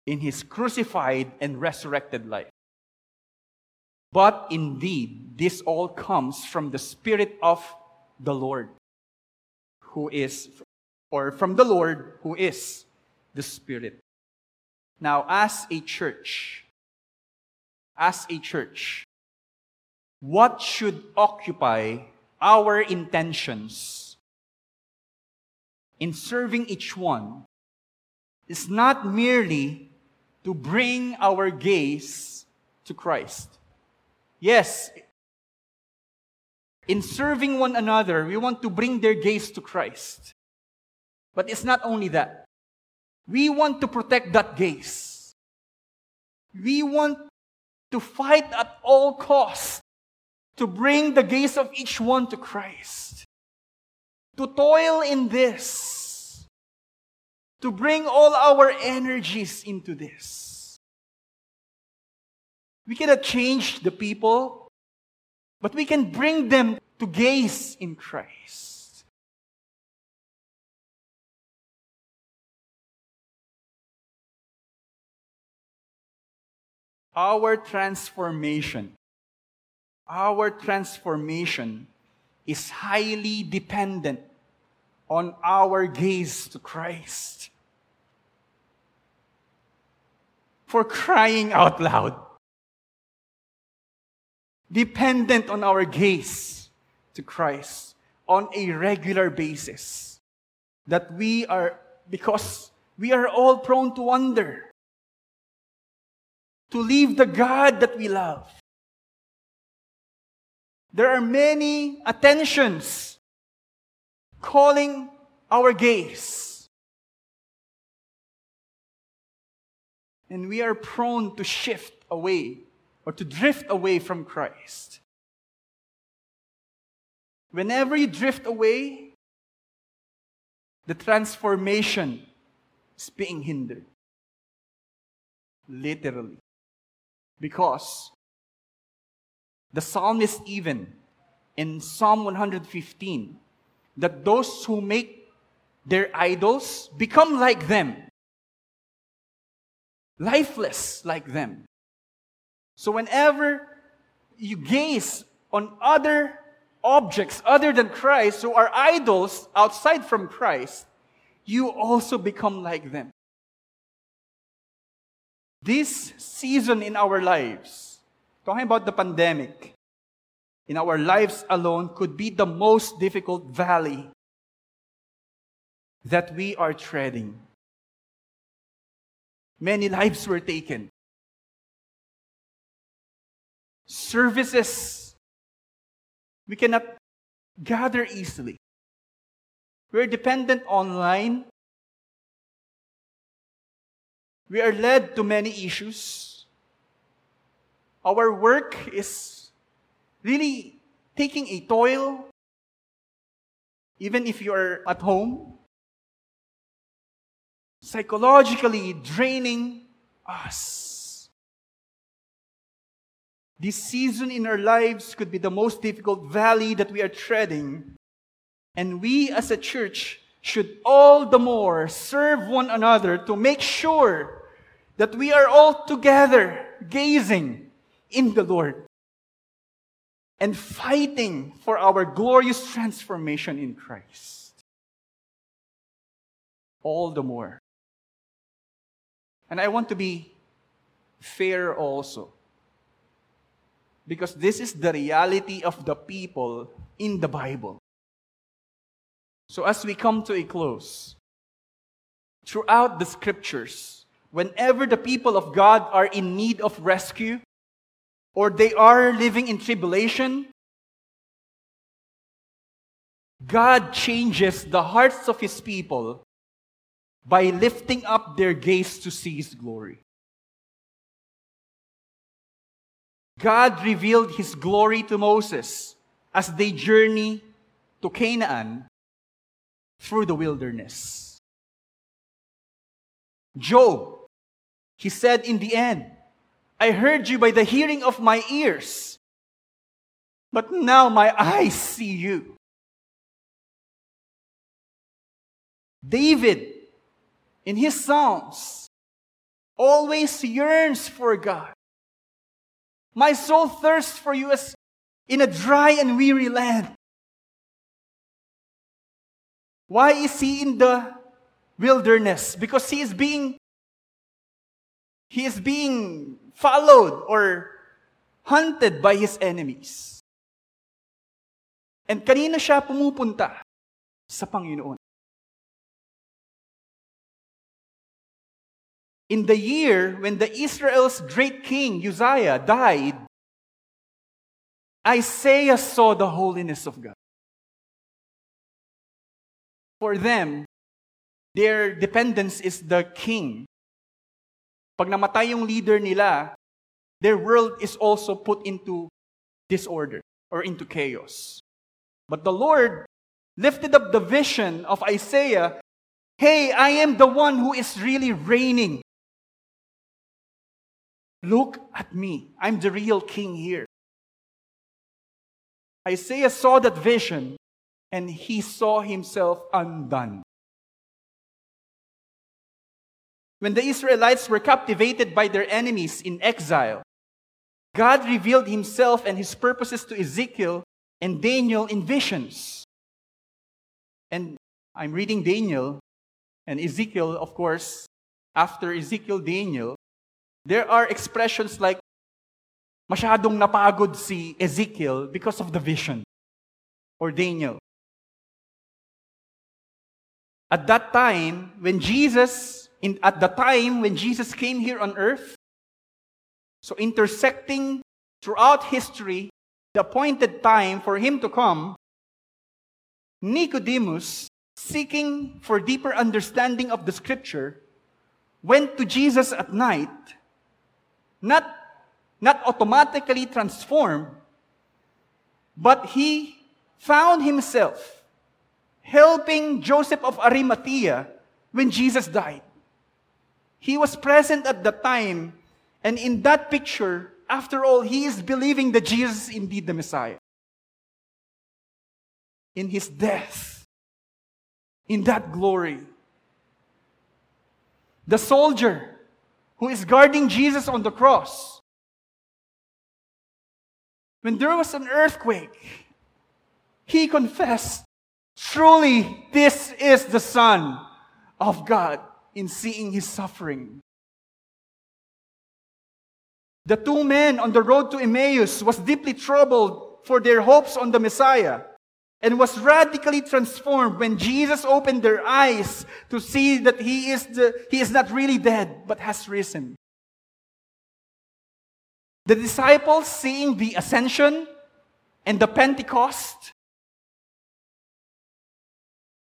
B: in his crucified and resurrected life. But indeed, this all comes from the Spirit of the Lord, who is, or from the Lord, who is the Spirit. Now, as a church, as a church, what should occupy our intentions in serving each one is not merely to bring our gaze to Christ. Yes, in serving one another, we want to bring their gaze to Christ. But it's not only that. We want to protect that gaze. We want to fight at all costs to bring the gaze of each one to Christ. To toil in this. To bring all our energies into this. We cannot change the people, but we can bring them to gaze in Christ. Our transformation, our transformation is highly dependent on our gaze to Christ. For crying out loud dependent on our gaze to Christ on a regular basis. That we are, because we are all prone to wonder, to leave the God that we love. There are many attentions calling our gaze. And we are prone to shift away or to drift away from Christ. Whenever you drift away, the transformation is being hindered. Literally. Because the psalmist, even in Psalm 115, that those who make their idols become like them, lifeless like them. So whenever you gaze on other objects other than Christ, who are idols outside from Christ, you also become like them. This season in our lives, talking about the pandemic, in our lives alone could be the most difficult valley that we are treading. Many lives were taken services. We cannot gather easily. We're dependent online. We are led to many issues. Our work is really taking a toll, even if you are at home. Psychologically draining us. This season in our lives could be the most difficult valley that we are treading. And we as a church should all the more serve one another to make sure that we are all together gazing in the Lord and fighting for our glorious transformation in Christ. All the more. And I want to be fair also. Because this is the reality of the people in the Bible. So, as we come to a close, throughout the scriptures, whenever the people of God are in need of rescue or they are living in tribulation, God changes the hearts of his people by lifting up their gaze to see his glory. God revealed his glory to Moses as they journey to Canaan through the wilderness. Job, he said in the end, I heard you by the hearing of my ears, But now my eyes see you. David, in his Psalms, always yearns for God. My soul thirsts for you as in a dry and weary land. Why is he in the wilderness? Because he is being he is being followed or hunted by his enemies. And kanina siya pumupunta? Sa Panginoon. In the year when the Israel's great king Uzziah died, Isaiah saw the holiness of God. For them, their dependence is the king. Pag namatay yung leader nila, their world is also put into disorder or into chaos. But the Lord lifted up the vision of Isaiah hey, I am the one who is really reigning. Look at me. I'm the real king here. Isaiah saw that vision and he saw himself undone. When the Israelites were captivated by their enemies in exile, God revealed himself and his purposes to Ezekiel and Daniel in visions. And I'm reading Daniel and Ezekiel, of course, after Ezekiel, Daniel, there are expressions like, masyadong napagod si Ezekiel because of the vision or Daniel. At that time, when Jesus, in, at the time when Jesus came here on earth, so intersecting throughout history the appointed time for him to come, Nicodemus, seeking for deeper understanding of the scripture, went to Jesus at night, not, not automatically transformed, but he found himself helping Joseph of Arimathea when Jesus died. He was present at the time, and in that picture, after all, he is believing that Jesus is indeed the Messiah. In his death, in that glory. The soldier who is guarding Jesus on the cross. When there was an earthquake, he confessed, Truly, this is the Son of God in seeing his suffering. The two men on the road to Emmaus was deeply troubled for their hopes on the Messiah and was radically transformed when Jesus opened their eyes to see that he is, the, he is not really dead but has risen. The disciples seeing the ascension and the Pentecost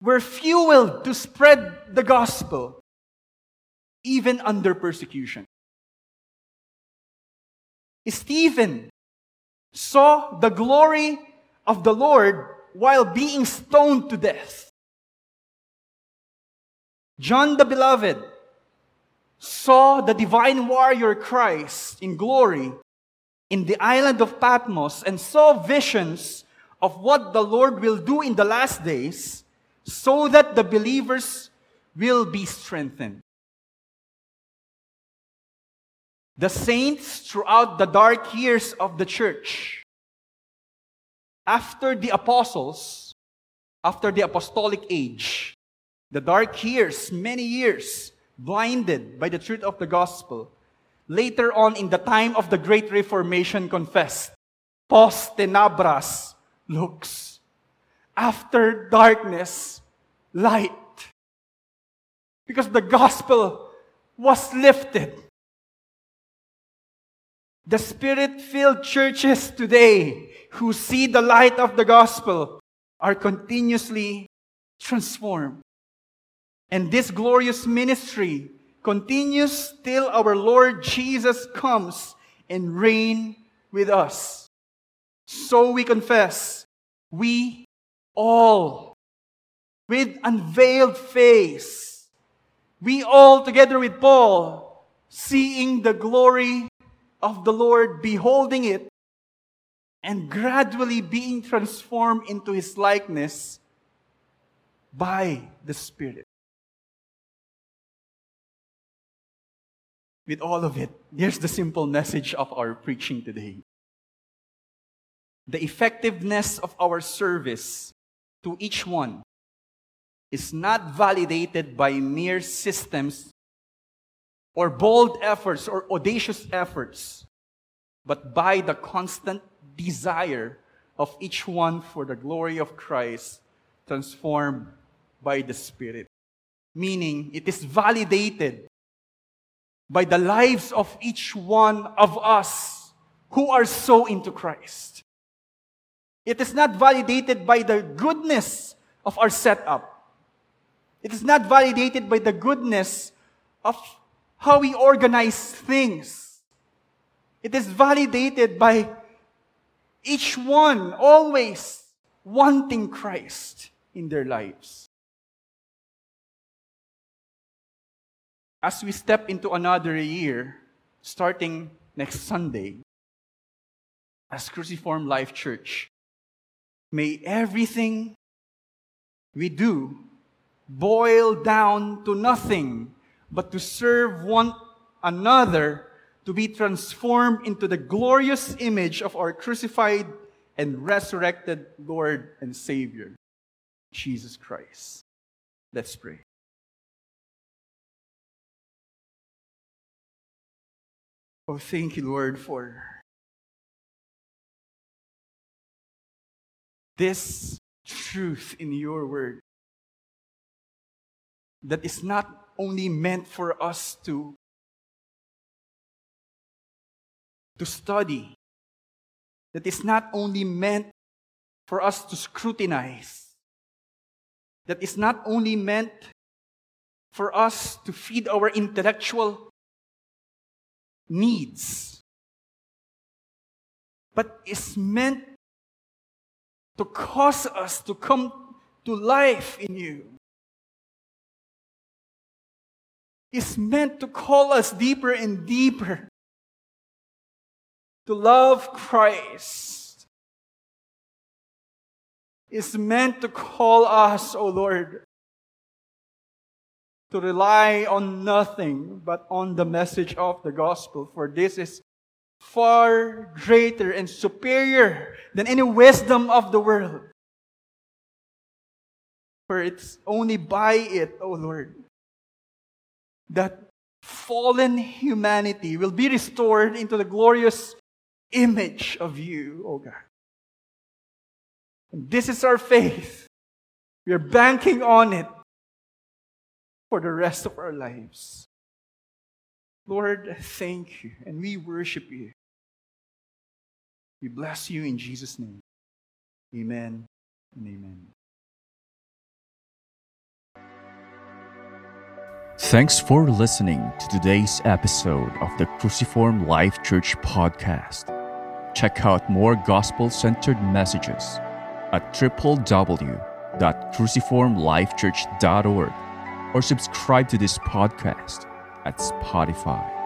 B: were fueled to spread the gospel even under persecution. Stephen saw the glory of the Lord while being stoned to death. John the Beloved saw the divine warrior Christ in glory in the island of Patmos and saw visions of what the Lord will do in the last days so that the believers will be strengthened. The saints throughout the dark years of the church, after the apostles, after the apostolic age, the dark years, many years, blinded by the truth of the gospel, later on in the time of the Great Reformation confessed, post tenebras lux. After darkness, light. Because the gospel was lifted. The spirit filled churches today who see the light of the gospel are continuously transformed. And this glorious ministry continues till our Lord Jesus comes and reign with us. So we confess, we all, with unveiled face, we all together with Paul, seeing the glory of the Lord, beholding it and gradually being transformed into his likeness by the Spirit. With all of it, here's the simple message of our preaching today. The effectiveness of our service to each one is not validated by mere systems or bold efforts or audacious efforts, but by the constant desire of each one for the glory of Christ transformed by the Spirit. Meaning, it is validated by the lives of each one of us who are so into Christ. It is not validated by the goodness of our setup. It is not validated by the goodness of how we organize things. It is validated by each one always wanting Christ in their lives. As we step into another year, starting next Sunday, as Cruciform Life Church, may everything we do boil down to nothing but to serve one another to be transformed into the glorious image of our crucified and resurrected Lord and Savior, Jesus Christ. Let's pray. Oh, thank you, Lord, for this truth in your word that is not only meant for us to, to study, that is not only meant for us to scrutinize, that is not only meant for us to feed our intellectual needs, but is meant to cause us to come to life in you. Is meant to call us deeper and deeper to love Christ. Is meant to call us, O Lord, to rely on nothing but on the message of the gospel, for this is far greater and superior than any wisdom of the world. For it's only by it, O Lord, that fallen humanity will be restored into the glorious image of you, O oh God. And this is our faith. We are banking on it for the rest of our lives. Lord, thank you, and we worship you. We bless you in Jesus' name. Amen and amen.
A: Thanks for listening to today's episode of the Cruciform Life Church podcast. Check out more gospel centered messages at www.cruciformlifechurch.org or subscribe to this podcast at Spotify.